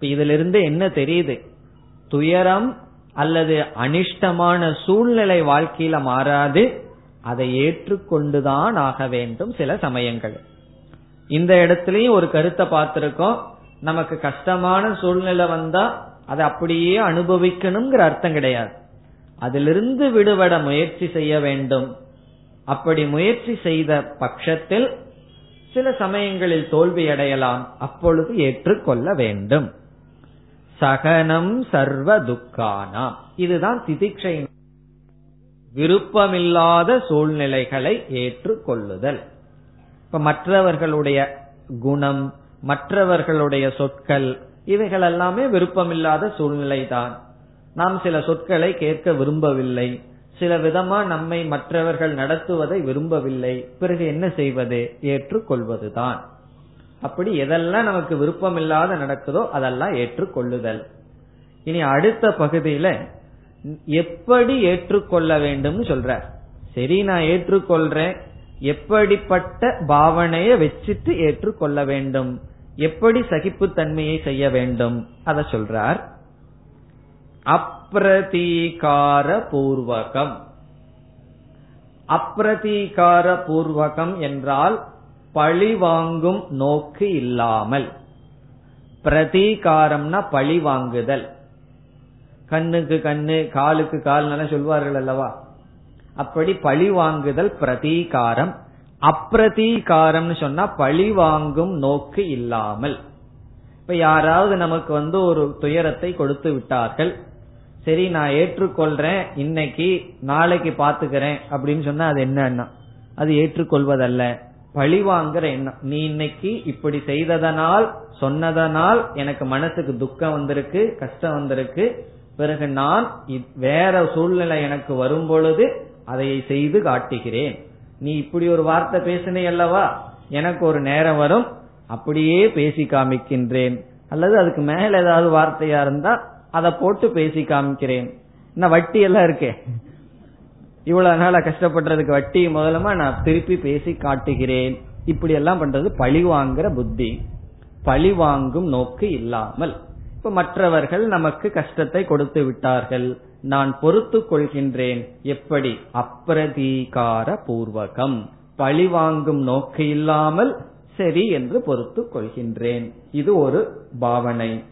இதிலிருந்து என்ன தெரியுது? துயரம் அல்லது அனிஷ்டமான சூழ்நிலை வாழ்க்கையில மாறாது. அதை ஏற்றுக்கொண்டுதான் ஆக வேண்டும் சில சமயங்கள். இந்த இடத்துலயும் ஒரு கருத்தை பார்த்திருக்கோம். நமக்கு கஷ்டமான சூழ்நிலை வந்தா அதை அப்படியே அனுபவிக்கணுங்கிற அர்த்தம் கிடையாது. அதிலிருந்து விடுபட முயற்சி செய்ய வேண்டும். அப்படி முயற்சி செய்த பட்சத்தில் சில சமயங்களில் தோல்வி அடையலாம். அப்பொழுது ஏற்றுக்கொள்ள வேண்டும். சகனம் சர்வ துக்கானா. இதுதான் திதிக்ஷை. விருப்பமில்லாத சூழ்நிலைகளை ஏற்றுக்கொள்ளுதல். இப்ப மற்றவர்களுடைய குணம் மற்றவர்களுடைய சொற்கள் இவைகள் எல்லாமே விருப்பமில்லாத சூழ்நிலை தான் நாம் சில சொற்களை கேட்க விரும்பவில்லை. சில விதமா நம்மை மற்றவர்கள் நடத்துவதை விரும்பவில்லை. பிறகு என்ன செய்வது? ஏற்றுக்கொள்வதுதான். அப்படி எதெல்லாம் நமக்கு விருப்பமில்லாத நடக்குதோ அதெல்லாம் ஏற்றுக்கொள்ளுதல். இனி அடுத்த பகுதியில எப்படி ஏற்றுக்கொள்ள வேண்டும்னு சொல்ற. சரி நான் ஏற்றுக்கொள்றேன். எப்படிப்பட்ட பாவனைய வச்சுட்டு ஏற்றுக்கொள்ள வேண்டும்? எப்படி சகிப்புத்தன்மையை செய்ய வேண்டும்? அதை சொல்றார். அப்பிரதீகார பூர்வகம் அப்பிரதீகார பூர்வகம் என்றால் பழி வாங்கும் நோக்கு இல்லாமல். பிரதீகாரம்னா பழி வாங்குதல். கண்ணுக்கு கண்ணு காலுக்கு கால் சொல்வார்கள் அல்லவா? அப்படி பழி வாங்குதல் பிரதீகாரம். அப்பிரதீகாரம்னு சொன்னா பழி வாங்கும் நோக்கு இல்லாமல். இப்ப யாராவது நமக்கு வந்து ஒரு துயரத்தை கொடுத்து விட்டார்கள். சரி நான் ஏற்றுக்கொள்றேன் இன்னைக்கு நாளைக்கு பாத்துக்கிறேன் அப்படின்னு சொன்னா அது என்ன அது ஏற்றுக்கொள்வதல்ல. பழி வாங்குற எண்ணம். நீ இன்னைக்கு இப்படி செய்ததனால் சொன்னதனால் எனக்கு மனசுக்கு துக்கம் வந்திருக்கு கஷ்டம் வந்திருக்கு. பிறகு நான் வேற சூழ்நிலை எனக்கு வரும் பொழுது அதை செய்து காட்டுகிறேன். நீ இப்படி ஒரு வார்த்தை பேசினே அல்லவா? எனக்கு ஒரு நேரம் வரும். அப்படியே பேசி காமிக்கின்றேன். அல்லது அதுக்கு மேல ஏதாவது வார்த்தையா இருந்தா அதை போட்டு பேசி காமிக்கிறேன். என்ன வட்டி எல்லாம் இருக்கே? இவ்வளவு நாள கஷ்டப்படுறதுக்கு வட்டி முதலமா நான் திருப்பி பேசி காட்டுகிறேன். இப்படி எல்லாம் பண்றது பழி வாங்குற புத்தி. பழி வாங்கும் நோக்கு இல்லாமல். இப்ப மற்றவர்கள் நமக்கு கஷ்டத்தை கொடுத்து விட்டார்கள். நான் பொறுத்து கொள்கின்றேன். எப்படி? அப்பிரதீகார பூர்வகம் பழி வாங்கும் நோக்கு இல்லாமல் சரி என்று பொறுத்து கொள்கின்றேன். இது ஒரு பாவனை.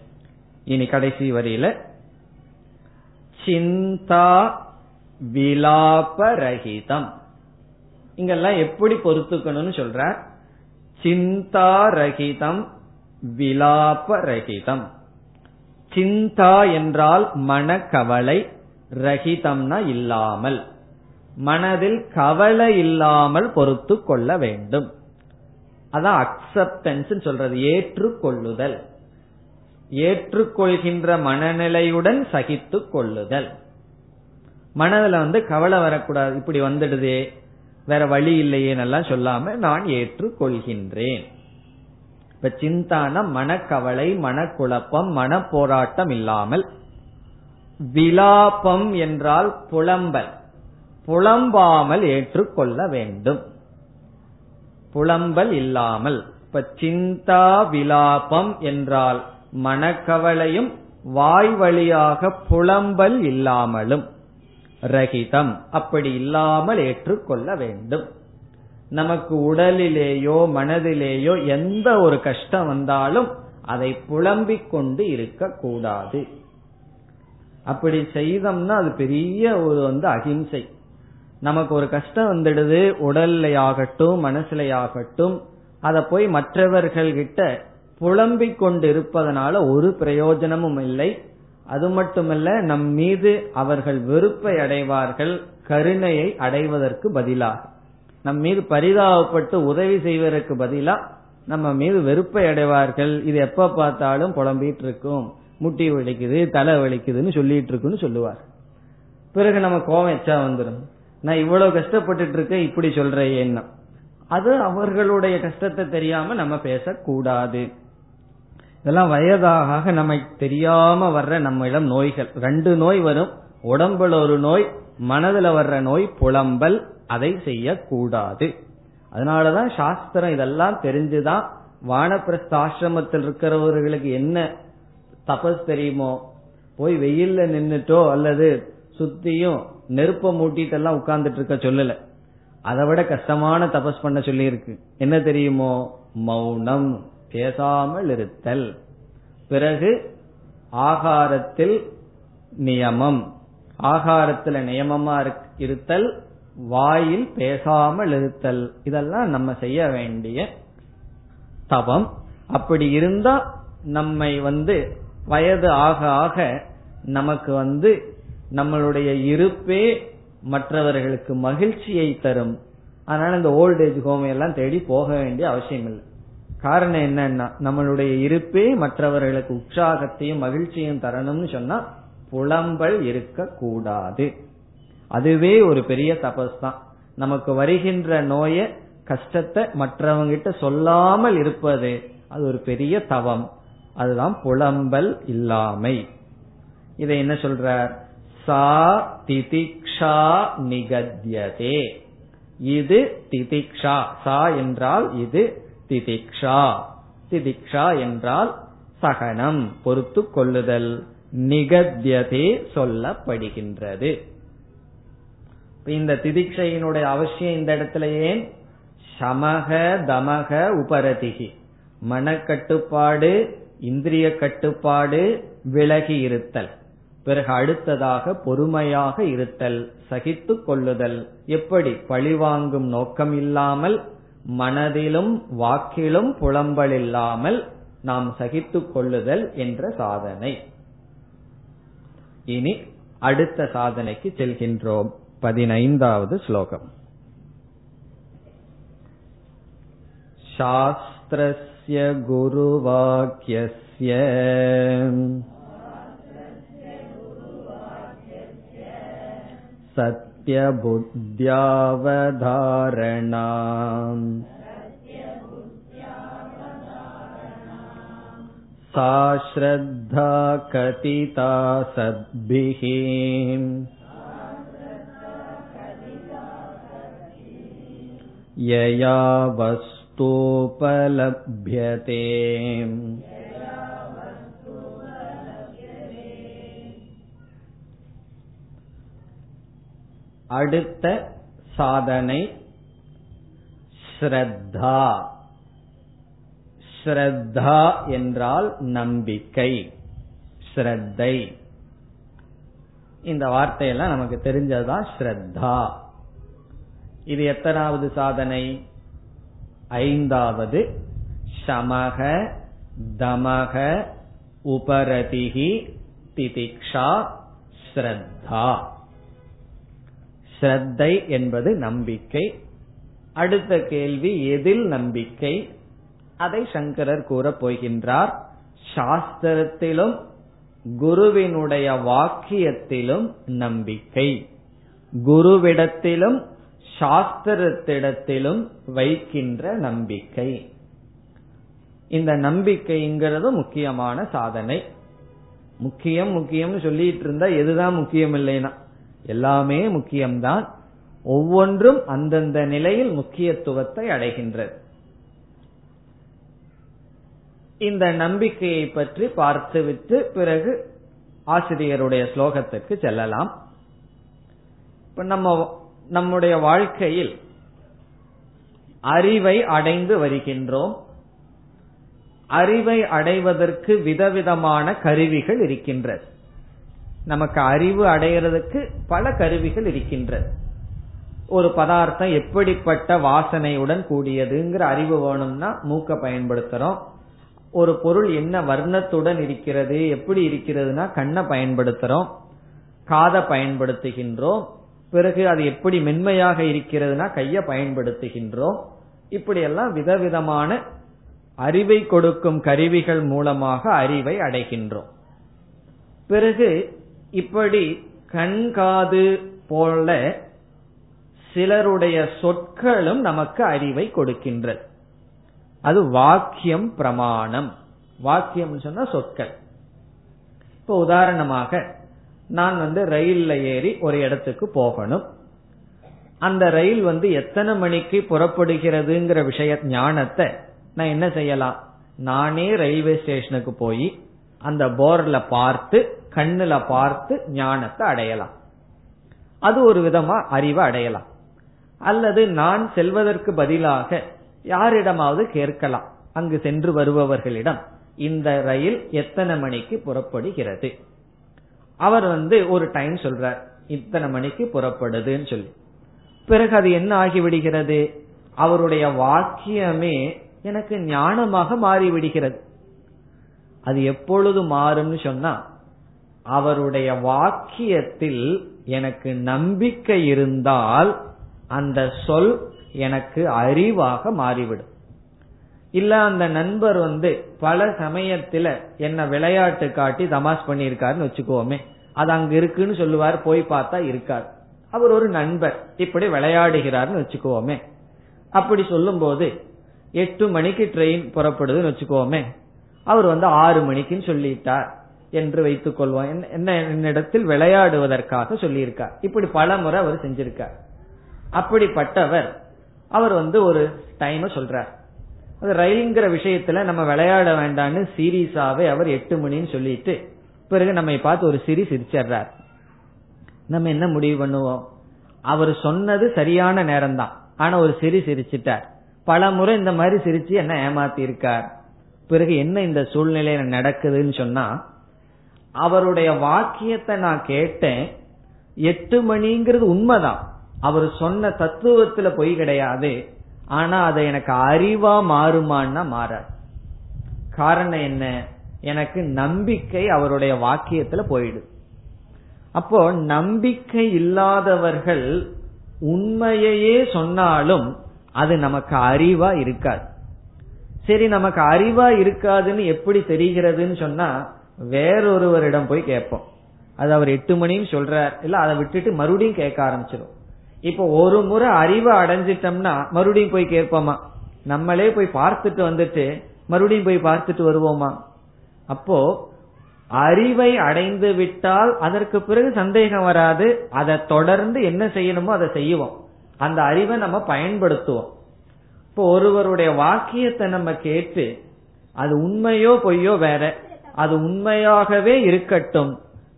இனி கடைசி வரியில. சிந்தா விலாபரகிதம். இங்கெல்லாம் எப்படி பொறுத்துக்கணும்னு சொல்ற? சிந்தா ரகிதம் விலாபரகிதம். சிந்தா என்றால் மனக்கவலை ரகிதம்னா இல்லாமல் மனதில் கவலை இல்லாமல் பொறுத்து கொள்ள வேண்டும். அதான் அக்செப்டன்ஸ் சொல்றது ஏற்றுக்கொள்ளுதல். ஏற்றுக்கொள்கின்ற மனநிலையுடன் சகித்து கொள்ளுதல். மனதில் வந்து கவலை வரக்கூடாது இப்படி வந்துடுதே வேற வழி இல்லையேனெல்லாம் சொல்லாம நான் ஏற்றுக்கொள்கின்றேன். இப்ப சிந்தான மனக்கவலை மனக்குழப்பம் மன போராட்டம் இல்லாமல் விலாபம் என்றால் புலம்பல். புலம்பாமல் ஏற்றுக்கொள்ள வேண்டும். புலம்பல் இல்லாமல். இப்ப சிந்தா விலாபம் என்றால் மனக்கவலையும் வாய் வழியாக புலம்பல் இல்லாமலும். ரகிதம். அப்படி இல்லாமல் ஏற்றுக்கொள்ள வேண்டும். நமக்கு உடலிலேயோ மனதிலேயோ எந்த ஒரு கஷ்டம் வந்தாலும் அதை புலம்பிக் கொண்டு இருக்கக்கூடாது. அப்படி செய்தோம்னா அது பெரிய ஒரு வந்து அகிம்சை. நமக்கு ஒரு கஷ்டம் வந்துடுது உடல்லையாகட்டும் மனசுலையாகட்டும் அதை போய் மற்றவர்கள் கிட்ட புலம்பிக் கொண்டு இருப்பதனால ஒரு பிரயோஜனமும் இல்லை. அது மட்டுமல்ல நம் மீது அவர்கள் வெறுப்பை அடைவார்கள் கருணையை அடைவதற்கு பதிலாக. நம் மீது பரிதாபப்பட்டு உதவி செய்வதற்கு பதிலா நம்ம மீது வெறுப்பை அடைவார்கள். இது எப்ப பார்த்தாலும் புலம்பிட்டு இருக்கும். முட்டி வலிக்குது தலை வலிக்குதுன்னு சொல்லிட்டு இருக்குன்னு சொல்லுவார். பிறகு நம்ம கோவம் எச்சா வந்துடும் நான் இவ்வளவு கஷ்டப்பட்டுட்டு இருக்கேன் இப்படி சொல்றேன் எண்ணம் அது அவர்களுடைய கஷ்டத்தை தெரியாம நம்ம பேசக்கூடாது. இதெல்லாம் வயதாக நமக்கு தெரியாம வர்ற நம்மிடம் நோய்கள். ரெண்டு நோய் வரும். உடம்புல ஒரு நோய் மனதுல வர்ற நோய் புலம்பல். அதை செய்யக்கூடாது. அதனாலதான் சாஸ்திரம் இதெல்லாம் தெரிஞ்சுதான் வானப்பிரஸ்த ஆசிரமத்தில் இருக்கிறவர்களுக்கு என்ன தபஸ் தெரியுமோ போய் வெயில்ல நின்னுட்டோ அல்லது சுத்தியும் நெருப்ப மூட்டிட்டு எல்லாம் உட்கார்ந்துட்டு இருக்க சொல்லல. அதை விட கஷ்டமான தபஸ் பண்ண சொல்லி இருக்கு என்ன தெரியுமோ? மௌனம் பேசாமல் இருத்தல். பிறகு ஆகாரத்தில் நியமம். ஆகாரத்துல நியமமா இருத்தல் வாயில் பேசாமல் இருத்தல். இதெல்லாம் நம்ம செய்ய வேண்டிய தவம். அப்படி இருந்தா நம்மை வந்து வயது ஆக ஆக நமக்கு வந்து நம்மளுடைய இருப்பே மற்றவர்களுக்கு மகிழ்ச்சியை தரும். அதனால இந்த ஓல்ட் ஏஜ் ஹோம் எல்லாம் தேடி போக வேண்டிய அவசியம் இல்லை. காரணம் என்னன்னா நம்மளுடைய இருப்பே மற்றவர்களுக்கு உற்சாகத்தையும் மகிழ்ச்சியும் தரணும்னு சொன்னா புலம்பல் இருக்க கூடாது அதுவே ஒரு பெரிய தபஸ் தான் நமக்கு வருகின்ற நோய கஷ்டத்தை மற்றவங்கிட்ட சொல்லாமல் இருப்பது அது ஒரு பெரிய தவம். அதுதான் புலம்பல் இல்லாமை. இதை என்ன சொல்றார்? சா திதிக்ஷா நிகத்யதே. இது திதிக்ஷா. சா என்றால் இது திதிக்ஷா. திதிக்ஷா என்றால் சகனம் பொறுத்து கொள்ளுதல் நிகத்யதே சொல்லப்படுகின்றது. இந்த திதிக்ஷையினுடைய அவசியம் இந்த இடத்துல ஏன்? சமக தமக உபரதிகி. மனக்கட்டுப்பாடு இந்திரிய கட்டுப்பாடு விலகி இருத்தல். பிறகு அடுத்ததாக பொறுமையாக இருத்தல் சகித்து கொள்ளுதல். எப்படி? பழிவாங்கும் நோக்கம் இல்லாமல் மனதிலும் வாக்கிலும் புலம்பல் இல்லாமல் நாம் சகித்து கொள்ளுதல் என்ற சாதனை. இனி அடுத்த சாதனைக்கு செல்கின்றோம். பதினைந்தாவது ஸ்லோகம் शास्त्रस्य गुरुवाक्यस्य सत्यबुद्ध्यावधारणा सा श्रद्धा कथिता सद्भिः यया वस्तूपलभ्यते அடுத்த சாதனை ஸ்ரத்தா ஸ்ரத்தா என்றால் நம்பிக்கை ஸ்ரத்தை இந்த வார்த்தையெல்லாம் நமக்கு தெரிஞ்சதுதான் ஸ்ரத்தா இது எத்தனாவது சாதனை? ஐந்தாவது. சமக தமக உபரதிகி திதிக்ஷா ஸ்ரத்தா. ஸ்ரத்தை என்பது நம்பிக்கை. அடுத்த கேள்வி எதில் நம்பிக்கை? அதை சங்கரர் கூறப் போகின்றார். சாஸ்திரத்திலும் குருவினுடைய வாக்கியத்திலும் நம்பிக்கை. குருவிடத்திலும் சாஸ்திரத்திடத்திலும் வைக்கின்ற நம்பிக்கை. இந்த நம்பிக்கைங்கிறது முக்கியமான சாதனை. முக்கியம் முக்கியம்னு சொல்லிட்டு இருந்தா எதுதான் முக்கியம் இல்லைனா எல்லாமே முக்கியம்தான். ஒவ்வொன்றும் அந்தந்த நிலையில் முக்கியத்துவத்தை அடைகின்றது. இந்த நம்பிக்கையை பற்றி பார்த்துவிட்டு பிறகு ஆசிரியருடைய ஸ்லோகத்திற்கு செல்லலாம். இப்ப நம்ம நம்முடைய வாழ்க்கையில் அறிவை அடைந்து வருகின்றோம். அறிவை அடைவதற்கு விதவிதமான கருவிகள் இருக்கின்றது. நமக்கு அறிவு அடைகிறதுக்கு பல கருவிகள் இருக்கின்றது. ஒரு பதார்த்தம் எப்படிப்பட்ட வாசனையுடன் கூடியதுங்கிற அறிவு வேணும்னா மூக்க பயன்படுத்துறோம். ஒரு பொருள் என்ன வர்ணத்துடன் இருக்கிறது எப்படி இருக்கிறதுனா கண்ணை பயன்படுத்துறோம். காதை பயன்படுத்துகின்றோம். பிறகு அது எப்படி மென்மையாக இருக்கிறதுனா கையை பயன்படுத்துகின்றோம். இப்படியெல்லாம் விதவிதமான அறிவை கொடுக்கும் கருவிகள் மூலமாக அறிவை அடைகின்றோம். பிறகு இப்படி கண்காது போல சிலருடைய சொற்களும் நமக்கு அறிவை கொடுக்கின்றது அது வாக்கியம் பிரமாணம். வாக்கியம் சொன்னா சொற்கள். இப்ப உதாரணமாக நான் வந்து ரயில்ல ஏறி ஒரு இடத்துக்கு போகணும். அந்த ரயில் வந்து எத்தனை மணிக்கு புறப்படுகிறதுங்கிற விஷய ஞானத்தை நான் என்ன செய்யலாம்? நானே ரயில்வே ஸ்டேஷனுக்கு போய் அந்த போர்ல பார்த்து கண்ணுல பார்த்து ஞானத்தை அடையலாம். அது ஒரு விதமா அறிவை அடையலாம். அல்லது நான் செல்வதற்கு பதிலாக யாரிடமாவது கேட்கலாம். அங்கு சென்று வருபவர்களிடம் இந்த ரயில் எத்தனை மணிக்கு புறப்படுகிறது? அவர் வந்து ஒரு டைம் சொல்றார் இத்தனை மணிக்கு புறப்படுதுன்னு சொல்லி. பிறகு அது என்ன ஆகிவிடுகிறது? அவருடைய வாக்கியமே எனக்கு ஞானமாக மாறிவிடுகிறது. அது எப்பொழுது மாறும்னு சொன்னா அவருடைய வாக்கியத்தில் எனக்கு நம்பிக்கை இருந்தால் அந்த சொல் எனக்கு அறிவாக மாறிவிடும். இல்ல அந்த நண்பர் வந்து பல சமயத்துல என்ன விளையாட்டு காட்டி தமாஷ் பண்ணியிருக்காருன்னு வச்சுக்கோமே. அது அங்க இருக்குன்னு சொல்லுவார் போய் பார்த்தா இருக்கார். அவர் ஒரு நண்பர் இப்படி விளையாடுகிறார்னு வச்சுக்கோமே அப்படி சொல்லும் போது எட்டு மணிக்கு ட்ரெயின் புறப்படுதுன்னு வச்சுக்கோமே அவர் வந்து ஆறு மணிக்குன்னு சொல்லிட்டார் என்று வைத்துக் கொள்வோம். என்ன என்னிடத்தில் விளையாடுவதற்காக சொல்லியிருக்கார். இப்படி பல முறை அவர் செஞ்சிருக்கார். அப்படிப்பட்டவர் அவர் வந்து ஒரு டைம் சொல்றார். அது ரயில்ங்கிற விஷயத்துல நம்ம விளையாட வேண்டாம்னு சீரியஸாவே அவர் எட்டு மணின்னு சொல்லிட்டு பிறகு நம்ம பார்த்து ஒரு சிரி சிரிச்சிடுறார். நம்ம என்ன முடிவு பண்ணுவோம்? அவர் சொன்னது சரியான நேரம் தான் ஆனா ஒரு சிரி சிரிச்சிட்டார். பல முறை இந்த மாதிரி சிரிச்சு என்ன ஏமாத்தி இருக்கார் பிறகு என்ன இந்த சூழ்நிலையில நடக்குதுன்னு சொன்னா அவருடைய வாக்கியத்தை நான் கேட்டேன். எட்டு மணிங்கிறது உண்மைதான். அவர் சொன்ன தத்துவத்துல பொய் கிடையாது. ஆனா அதை எனக்கு அறிவா மாறுமான்னா மாறாது. காரணம் என்ன? எனக்கு நம்பிக்கை அவருடைய வாக்கியத்துல போயிடுது அப்போ நம்பிக்கை இல்லாதவர்கள் உண்மையையே சொன்னாலும் அது நமக்கு அறிவா இருக்காது. சரி நமக்கு அறிவா இருக்காதுன்னு எப்படி தெரிகிறதுன்னு சொன்னா வேறொருவரிடம் போய் கேட்போம். அது அவர் எட்டு மணின்னு சொல்றார். இல்ல அதை விட்டுட்டு மறுபடியும் கேட்க ஆரம்பிச்சிடும் இப்ப ஒரு முறை அறிவை அடைஞ்சிட்டோம்னா மறுபடியும் போய் கேட்போமா? நம்மளே போய் பார்த்துட்டு வந்துட்டு மறுபடியும் போய் பார்த்துட்டு வருவோமா? அப்போ அறிவை அடைந்து விட்டால் அதற்கு பிறகு சந்தேகம் வராது. அதை தொடர்ந்து என்ன செய்யணுமோ அதை செய்வோம். அந்த அறிவை நம்ம பயன்படுத்துவோம். இப்போ ஒருவருடைய வாக்கியத்தை நம்ம கேட்டு அது உண்மையோ பொய்யோ வேற அது உண்மையாகவே இருக்கட்டும்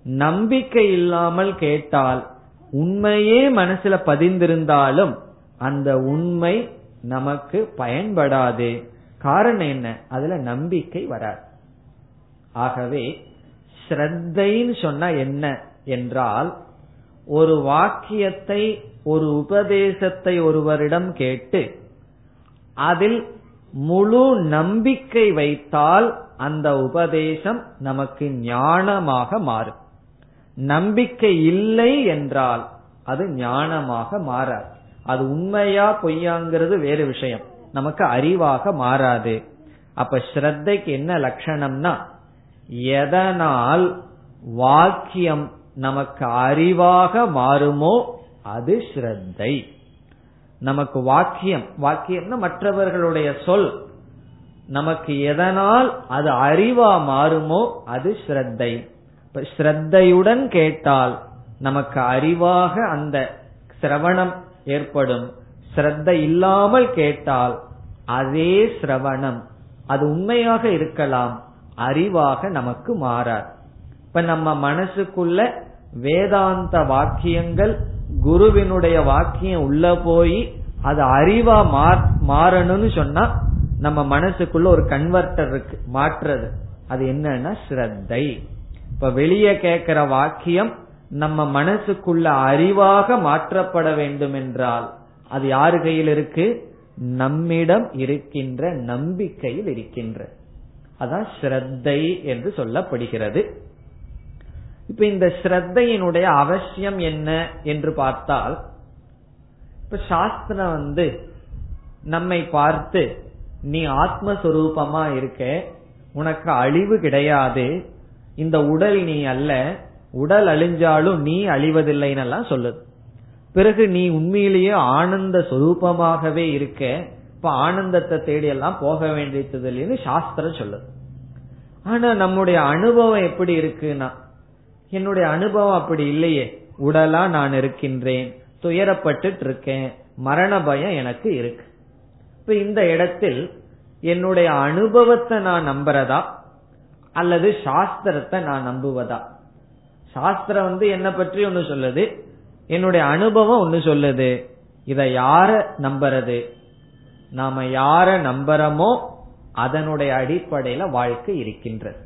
நம்பிக்கை இல்லாமல் கேட்டால் உண்மையே மனசுல பதிந்திருந்தாலும் அந்த உண்மை நமக்கு பயன்படாது. காரணம் என்ன? அதுல நம்பிக்கை வராது. ஆகவே ஸ்ரத்தைன்னு சொன்னா என்ன என்றால் ஒரு வாக்கியத்தை ஒரு உபதேசத்தை ஒருவரிடம் கேட்டு அதில் முழு நம்பிக்கை வைத்தால் அந்த உபதேசம் நமக்கு ஞானமாக மாறும். நம்பிக்கை இல்லை என்றால் அது ஞானமாக மாறாது. அது உண்மையா பொய்யாங்கிறது வேறு விஷயம். நமக்கு அறிவாக மாறாது. அப்ப ஸ்ரத்தைக்கு என்ன லட்சணம்னா எதனால் வாக்கியம் நமக்கு அறிவாக மாறுமோ அது ஸ்ரத்தை. நமக்கு வாக்கியம் வாக்கியம்னா மற்றவர்களுடைய சொல். நமக்கு எதனால் அது அறிவா மாறுமோ அது ஸ்ரத்தை. இப்ப ஸ்ரத்தையுடன் கேட்டால் நமக்கு அறிவாக அந்த சிரவணம் ஏற்படும். ஸ்ரத்த இல்லாமல் கேட்டால் அதே சிரவணம். அது உண்மையாக இருக்கலாம். அறிவாக நமக்கு மாறாது இப்ப நம்ம மனசுக்குள்ள வேதாந்த வாக்கியங்கள் குருவினுடைய வாக்கியம் உள்ள போய் அது அறிவா மாறணும்னு சொன்னா நம்ம மனசுக்குள்ள ஒரு கன்வெர்டர் இருக்கு மாற்றுறது. அது என்னன்னா ஸ்ரத்தை. இப்ப வெளியே கேட்கிற வாக்கியம் நம்ம மனசுக்குள்ள அறிவாக மாற்றப்பட வேண்டும் என்றால் அது யாரு கையில் இருக்கு? நம்மிடம் இருக்கின்ற நம்பிக்கையில் இருக்கின்ற அதான் ஸ்ரத்தை என்று சொல்லப்படுகிறது. இப்ப இந்த ஸ்ரத்தையினுடைய அவசியம் என்ன என்று பார்த்தால் இப்ப சாஸ்திரம் வந்து நம்மை பார்த்து நீ ஆத்மஸ்வரூபமா இருக்க உனக்கு அழிவு கிடையாது இந்த உடல் நீ அல்ல உடல் அழிஞ்சாலும் நீ அழிவதில்லைன்னு சொல்லுது. பிறகு நீ உண்மையிலேயே ஆனந்த சொரூபமாகவே இருக்க இப்ப ஆனந்தத்தை தேடி எல்லாம் போக வேண்டியது இல்லைன்னு சாஸ்திரம் சொல்லுது. ஆனா நம்முடைய அனுபவம் எப்படி இருக்குன்னா என்னுடைய அனுபவம் அப்படி இல்லையே உடலா நான் இருக்கின்றேன் துயரப்பட்டு இருக்கேன் மரண பயம் எனக்கு இருக்கு. இப்ப இந்த இடத்தில் என்னுடைய அனுபவத்தை நான் நம்புறதா அல்லது சாஸ்திரத்தை நான் நம்புவதா? சாஸ்திரம் வந்து என்ன பற்றி ஒன்னு சொல்லுது என்னுடைய அனுபவம் ஒன்னு சொல்லுது இத யார நம்புறது? நாம யார நம்புறோமோ அதனுடைய அடிப்படையில வாழ்க்கை இருக்கின்றது.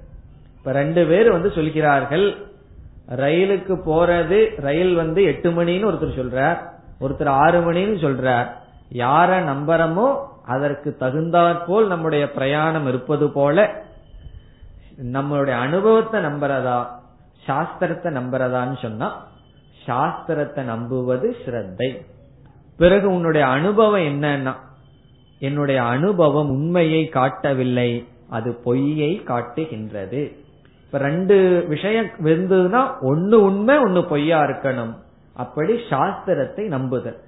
இப்ப ரெண்டு பேர் வந்து சொல்கிறார்கள் ரயிலுக்கு போறது ரயில் வந்து எட்டு மணின்னு ஒருத்தர் சொல்றார் ஒருத்தர் ஆறு மணின்னு சொல்றார். யார நம்புறமோ அதற்கு தகுந்தாற்போல் நம்முடைய பிரயாணம் இருப்பது போல நம்மளுடைய அனுபவத்தை நம்புறதா சாஸ்திரத்தை நம்புறதான்னு சொன்னா சாஸ்திரத்தை நம்புவது ஸ்ரத்தை. பிறகு உன்னுடைய அனுபவம் என்னன்னா என்னுடைய அனுபவம் உண்மையை காட்டவில்லை அது பொய்யை காட்டுகின்றது. இப்ப ரெண்டு விஷயம் இருந்ததுன்னா ஒன்னு உண்மை ஒன்னு பொய்யா இருக்கணும். அப்படி சாஸ்திரத்தை நம்புதல்.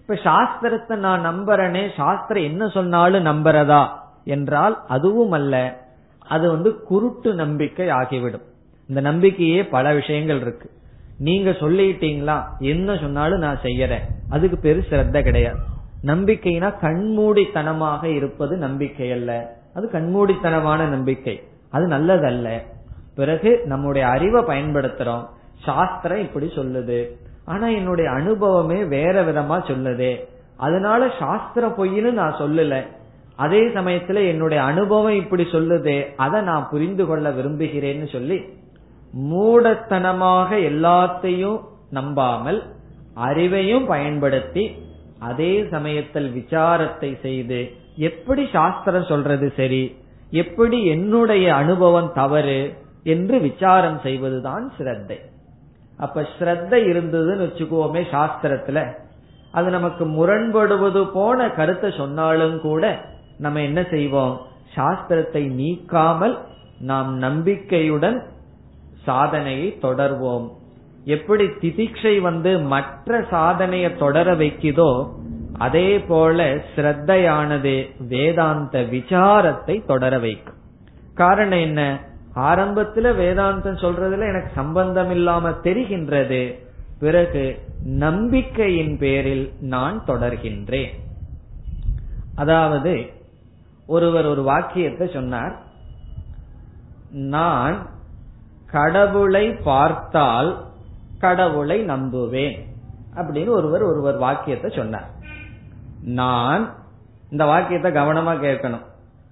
இப்ப சாஸ்திரத்தை நான் நம்புறனே சாஸ்திரம் என்ன சொன்னாலும் நம்புறதா என்றால் அதுவும் அல்ல. அது வந்து குருட்டு நம்பிக்கை ஆகிவிடும். இந்த நம்பிக்கையே பல விஷயங்கள் இருக்கு. நீங்க சொல்லிட்டீங்களா என்ன சொன்னாலும் நான் செய்யறேன். அதுக்கு பெரு சிரத்த கிடையாது. நம்பிக்கைனா கண்மூடித்தனமாக இருப்பது நம்பிக்கை அல்ல. அது கண்மூடித்தனமான நம்பிக்கை. அது நல்லதல்ல. பிறகு நம்முடைய அறிவை பயன்படுத்துறோம். சாஸ்திரம் இப்படி சொல்லுது. ஆனா என்னுடைய அனுபவமே வேற விதமா சொல்லுதே. அதனால சாஸ்திரம் பொய்னு நான் சொல்லல. அதே சமயத்துல என்னுடைய அனுபவம் இப்படி சொல்லுதே. அதை நான் புரிந்து கொள்ள விரும்புகிறேன்னு சொல்லி மூடத்தனமாக எல்லாத்தையும் நம்பாமல் அறிவையும் பயன்படுத்தி அதே சமயத்தில் விசாரத்தை செய்து எப்படி சாஸ்திரம் சொல்றது சரி? எப்படி என்னுடைய அனுபவம் தவறு? என்று விசாரம் செய்வதுதான் ஸ்ரத்தை. அப்ப ஸ்ரத்தை இருந்ததுன்னு வச்சுக்கோமே சாஸ்திரத்துல. அது நமக்கு முரண்படுவது போன கருத்தை சொன்னாலும் கூட நம்ம என்ன செய்வோம்? சாஸ்திரத்தை நீக்காமல் நாம் நம்பிக்கையுடன் சாதனையை தொடர்வோம். எப்படி திதிக்ஷை வந்து மற்ற சாதனையை தொடர வைக்குதோ அதே போல ஸ்ரத்தையானது வேதாந்த விசாரத்தை தொடர வைக்கும். காரணம் என்ன? ஆரம்பத்துல வேதாந்தம் சொல்றதுல எனக்கு சம்பந்தம் இல்லாம தெரிகின்றது. பிறகு நம்பிக்கையின் பேரில் நான் தொடர்கின்றேன். அதாவது ஒருவர் ஒரு வாக்கியத்தை சொன்னார். நான் கடவுளை பார்த்தால் கடவுளை நம்புவேன். அப்படின்னு ஒருவர் ஒருவர் வாக்கியத்தை சொன்னார். நான் இந்த வாக்கியத்தை கவனமா கேட்கணும்.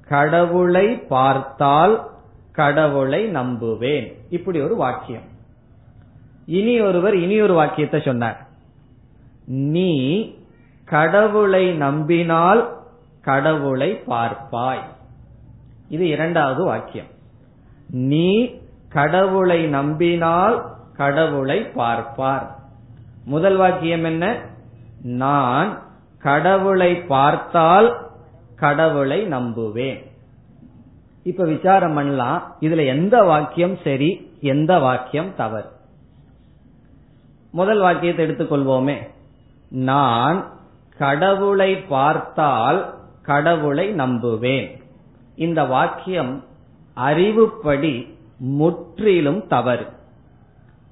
கடவுளை பார்த்தால் கடவுளை நம்புவேன். இப்படி ஒரு வாக்கியம். இனி ஒருவர் இனி ஒரு வாக்கியத்தை சொன்னார். நீ கடவுளை நம்பினால் கடவுளை பார்ப்பாய். இது இரண்டாவது வாக்கியம். நீ கடவுளை நம்பினால் கடவுளை பார்ப்பார். முதல் வாக்கியம் என்ன? நான் கடவுளை பார்த்தால் கடவுளை நம்புவேன். இப்ப விசாரம் பண்ணலாம். இதுல எந்த வாக்கியம் சரி எந்த வாக்கியம் தவறு? முதல் வாக்கியத்தை எடுத்துக்கொள்வோமே. நான் கடவுளை பார்த்தால் கடவுளை நம்புவேன். இந்த வாக்கியம் அறிவுப்படி முற்றிலும் தவறு.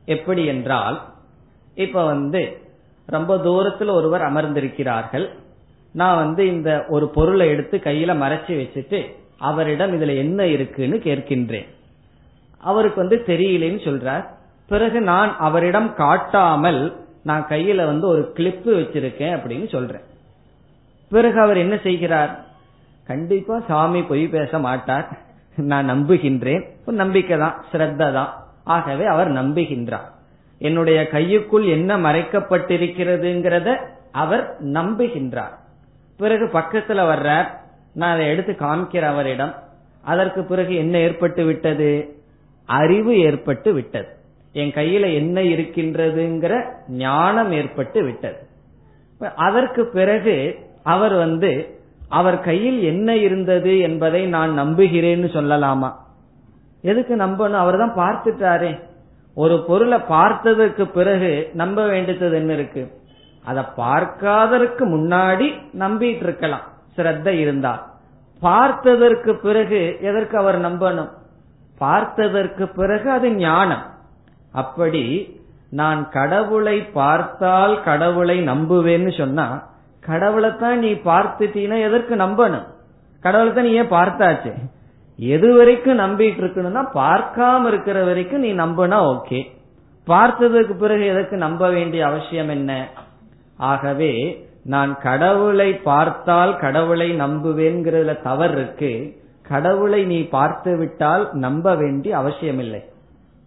எப்படி என்றால் இப்ப வந்து ரொம்ப தூரத்துல ஒருவர் அமர்ந்திருக்கிறார்கள். நான் வந்து இந்த ஒரு பொருளை எடுத்து கையில மறைச்சு வச்சுட்டு அவரிடம் இதுல என்ன இருக்குன்னு கேட்கின்றேன். அவருக்கு வந்து தெரியலன்னு சொல்றார். பிறகு நான் அவரிடம் காட்டாமல் நான் கையில வந்து ஒரு கிளிப்பு வச்சிருக்கேன் அப்படின்னு சொல்றேன். பிறகு அவர் என்ன செய்கிறார்? கண்டிப்பா சாமி பொய் பேச மாட்டார். நான் நம்புகின்றேன். நம்பிக்கை தான் ஸ்ரத்த தான் ஆகவே அவர் நம்புகின்றார். என்னுடைய கையுக்குள் என்ன மறைக்கப்பட்டிருக்கிறதுங்கிறத அவர் நம்புகின்றார். பிறகு பக்கத்துல வர்றார். நான் அதை எடுத்து காமிக்கிற அவரிடம். அதற்கு பிறகு என்ன ஏற்பட்டு விட்டது? அறிவு ஏற்பட்டு விட்டது. என் கையில என்ன இருக்கின்றதுங்கிற ஞானம் ஏற்பட்டு விட்டது. அதற்கு பிறகு அவர் வந்து அவர் கையில் என்ன இருந்தது என்பதை நான் நம்புகிறேன்னு சொல்லலாமா? எதுக்கு நம்பணும்? அவர் தான் பார்த்துட்டாரே. ஒரு பொருளை பார்த்ததற்கு பிறகு நம்ப வேண்டியது என்ன இருக்கு? அதை பார்க்காததற்கு முன்னாடி நம்பிட்டு இருக்கலாம். சிரத்த இருந்தால். பார்த்ததற்கு பிறகு எதற்கு அவர் நம்பணும்? பார்த்ததற்கு பிறகு அது ஞானம். அப்படி நான் கடவுளை பார்த்தால் கடவுளை நம்புவேன்னு சொன்னா கடவுளை தான் நீ பார்த்துட்டீன்னா எதற்கு நம்பணும்? கடவுளை தான் நீ ஏன் பார்த்தாச்சு. எது வரைக்கும் நம்பிட்டு இருக்கணும்னா பார்க்காம இருக்கிற வரைக்கும் நீ நம்பினா ஓகே. பார்த்ததுக்கு பிறகு எதற்கு நம்ப வேண்டிய அவசியம் என்ன? ஆகவே நான் கடவுளை பார்த்தால் கடவுளை நம்புவேங்கிறதுல தவறு இருக்கு. கடவுளை நீ பார்த்து விட்டால் நம்ப வேண்டிய அவசியம் இல்லை.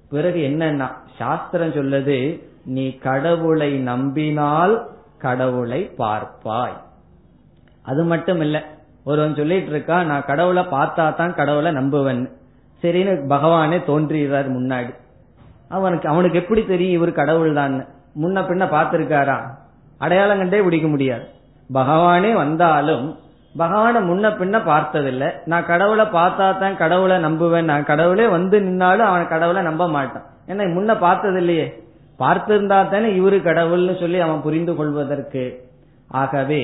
பிறகு என்னன்னா சாஸ்திரம் சொல்லுது நீ கடவுளை நம்பினால் கடவுளை பார்ப்பாய். அது மட்டும் இல்லை. ஒருவன் சொல்லிட்டு இருக்கா நான் கடவுளை பார்த்தா தான் கடவுளை நம்புவன். சரின்னு பகவானே தோன்றுகிறார் முன்னாடி. அவனுக்கு அவனுக்கு எப்படி தெரியும் இவர் கடவுள் தான் முன்ன பின்ன பார்த்திருக்காரா? அடையாளம் கண்டே பிடிக்க முடியாது. பகவானே வந்தாலும் பகவான முன்ன பின்ன பார்த்ததில்ல. நான் கடவுளை பார்த்தா தான் கடவுளை நம்புவேன். நான் கடவுளே வந்து நின்னாலும் அவன் கடவுளை நம்ப மாட்டான். ஏன்னா முன்ன பார்த்தது இல்லையே பார்த்திருந்தா தானே இவரு கடவுள்னு சொல்லி அவன் புரிந்து கொள்வதற்கு. ஆகவே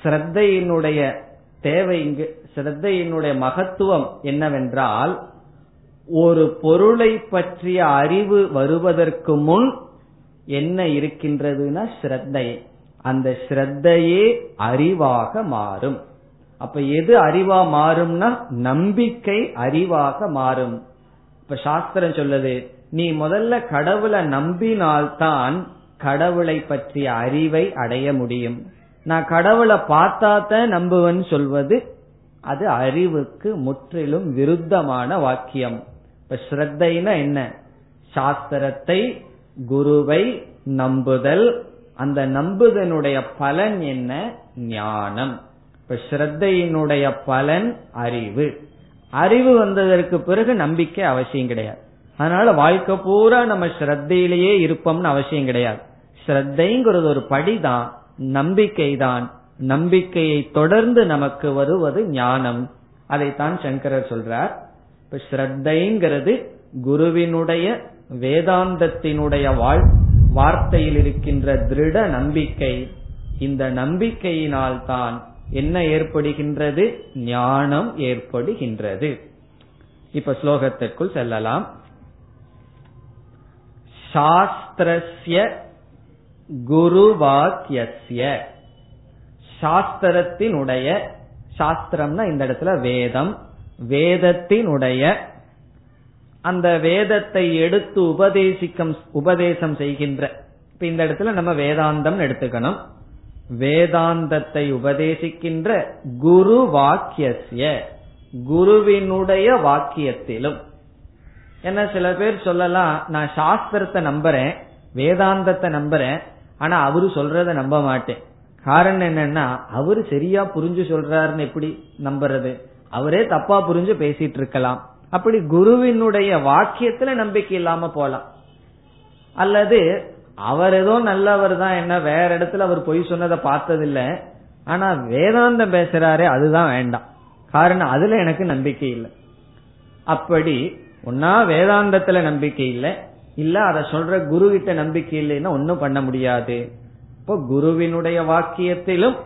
ஸ்ரத்தையினுடைய தேவை இங்கு சிரத்தையினுடைய மகத்துவம் என்னவென்றால் ஒரு பொருளை பற்றிய அறிவு வருவதற்கு முன் என்ன இருக்கின்றதுன்னா ஸ்ரத்தை அந்த ஸ்ரத்தையே அறிவாக மாறும். அப்ப எது அறிவா மாறும்னா நம்பிக்கை அறிவாக மாறும். இப்ப சாஸ்திரம் சொல்லுது நீ முதல்ல கடவுளை நம்பினால்தான் கடவுளை பற்றிய அறிவை அடைய முடியும். நான் கடவுளை பார்த்தாதான் நம்புவேன்னு சொல்வது அது அறிவுக்கு முற்றிலும் விருத்தமான வாக்கியம். இப்ப ஸ்ரத்தைனா என்ன? சாஸ்திரத்தை குருவை நம்புதல். அந்த நம்புதனுடைய பலன் என்ன? ஞானம். இப்ப ஸ்ரத்தையினுடைய பலன் அறிவு. அறிவு வந்ததற்கு பிறகு நம்பிக்கை அவசியம் கிடையாது. அதனால வாழ்க்கை பூரா நம்ம ஸ்ரத்தையிலேயே இருப்போம்னு அவசியம் கிடையாது. ஸ்ரத்தைங்கிறது ஒரு படிதான். நம்பிக்கை தான் நம்பிக்கையை தொடர்ந்து நமக்கு வருவது ஞானம். அதைத்தான் சங்கரர் சொல்றார். இப்ப ஸ்ரத்தைங்கிறது குருவினுடைய வேதாந்தத்தினுடைய வாழ் வார்த்தையில் இருக்கின்ற திருட நம்பிக்கை. இந்த நம்பிக்கையினால் தான் என்ன ஏற்படுகின்றது? ஞானம் ஏற்படுகின்றது. இப்ப ஸ்லோகத்திற்குள் செல்லலாம். சாஸ்திரஸ்ய குருவாக்கிய சாஸ்திரத்தினுடைய சாஸ்திரம்னா இந்த இடத்துல வேதம் வேதத்தினுடைய அந்த வேதத்தை எடுத்து உபதேசிக்கும் உபதேசம் செய்கின்ற. இப்ப இந்த இடத்துல நம்ம வேதாந்தம் எடுத்துக்கணும். வேதாந்தத்தை உபதேசிக்கின்ற குரு வாக்கிய குருவினுடைய வாக்கியத்திலும். என்ன சில பேர் சொல்லலாம் நான் சாஸ்திரத்தை நம்புறேன் வேதாந்தத்தை நம்புறேன் ஆனா அவரு சொல்றத நம்ப மாட்டேன். காரணம் என்னன்னா அவரு சரியா புரிஞ்சு சொல்றாருன்னு எப்படி நம்புறது? அவரே தப்பா புரிஞ்சு பேசிட்டு இருக்கலாம். அப்படி குருவினுடைய வாக்கியத்துல நம்பிக்கை இல்லாம போலாம். அல்லது அவர் ஏதோ நல்லவர் தான் என்ன வேற இடத்துல அவர் பொய் சொன்னதை பார்த்ததில்ல. ஆனா வேதாந்தம் பேசுறாரே அதுதான் வேண்டாம். காரணம் அதுல எனக்கு நம்பிக்கை இல்லை. அப்படி ஒன்னா வேதாந்தத்துல நம்பிக்கை இல்லை இல்ல அதை சொல்ற குரு கிட்ட நம்பிக்கை இல்லைன்னா ஒன்னும் பண்ண முடியாது. இப்போ குருவினுடைய வாக்கியத்திலும்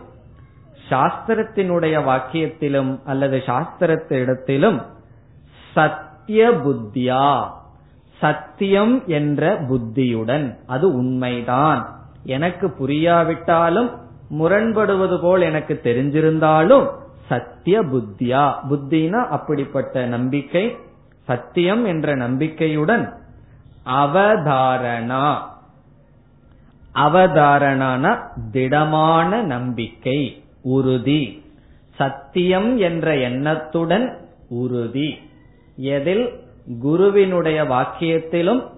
சாஸ்திரத்தினுடைய வாக்கியத்திலும் அல்லது சாஸ்திரத்திடத்திலும் சத்திய புத்தியா? சத்தியம் என்ற புத்தியுடன் அது உண்மைதான். எனக்கு புரியாவிட்டாலும் முரண்படுவது போல் எனக்கு தெரிஞ்சிருந்தாலும் சத்திய புத்தியா? புத்தினா அப்படிப்பட்ட நம்பிக்கை சத்தியம் என்ற நம்பிக்கையுடன் அவதாரணா. அவதாரணான திடமான நம்பிக்கை உறுதி. சத்தியம் என்ற எண்ணத்துடன் உறுதி. எதில் குருவினுடைய வாக்கியத்திலும்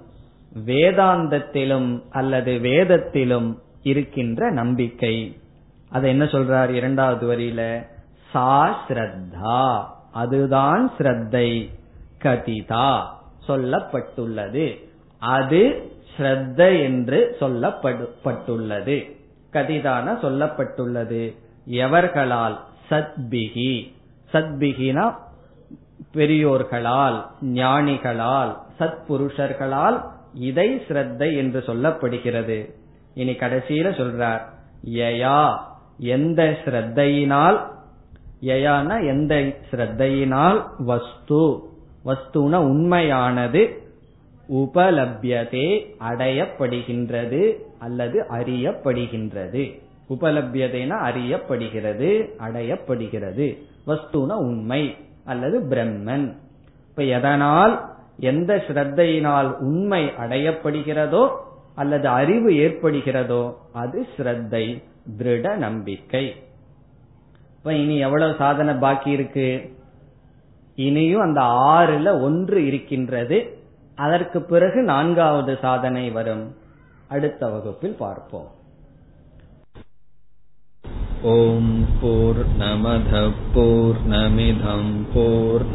வேதாந்தத்திலும் அல்லது வேதத்திலும் இருக்கின்ற நம்பிக்கை. அதை என்ன சொல்றார் இரண்டாவது வரியில? சா ஸ்ரத்தா. அதுதான் ஸ்ரத்தை கதிதா சொல்லப்பட்டுள்ளது. அது ஸ்ரத்த என்று சொல்லப்பட்டுள்ளது. கதிதான சொல்லப்பட்டுள்ளது. எவர்களால்? சத்பிகி. சத்பிகினா பெரியோர்களால் ஞானிகளால் சத்புருஷர்களால் இதை ஸ்ரத்தை என்று சொல்லப்படுகிறது. இனி கடைசியில சொல்றார் யயா எந்த ஸ்ரத்தையினால்? யயான எந்த ஸ்ரத்தையினால்? வஸ்து. வஸ்துன உண்மையானது உபலபியதே அடையப்படுகின்றது அல்லது அறியப்படுகின்றது. உபலபியதைனா அறியப்படுகிறது அடையப்படுகிறது. வஸ்துன உண்மை அல்லது பிரம்மன். இப்ப எதனால் எந்த ஸ்ரத்தையினால் உண்மை அடையப்படுகிறதோ அல்லது அறிவு ஏற்படுகிறதோ அது ஸ்ரத்தை திருட நம்பிக்கை. இப்ப இனி எவ்வளவு சாதனை பாக்கி இருக்கு இனியும் அந்த ஆறுல ஒன்று இருக்கின்றது. அதற்கு பிறகு நான்காவது சாதனை வரும். அடுத்த வகுப்பில் பார்ப்போம். ஓம் போர் நமத போர் நமிதம் போர்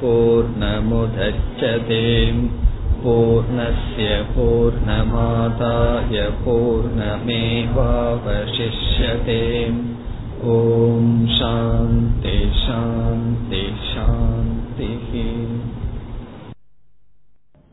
போர் நமுதச்சதேம் பூர்ணய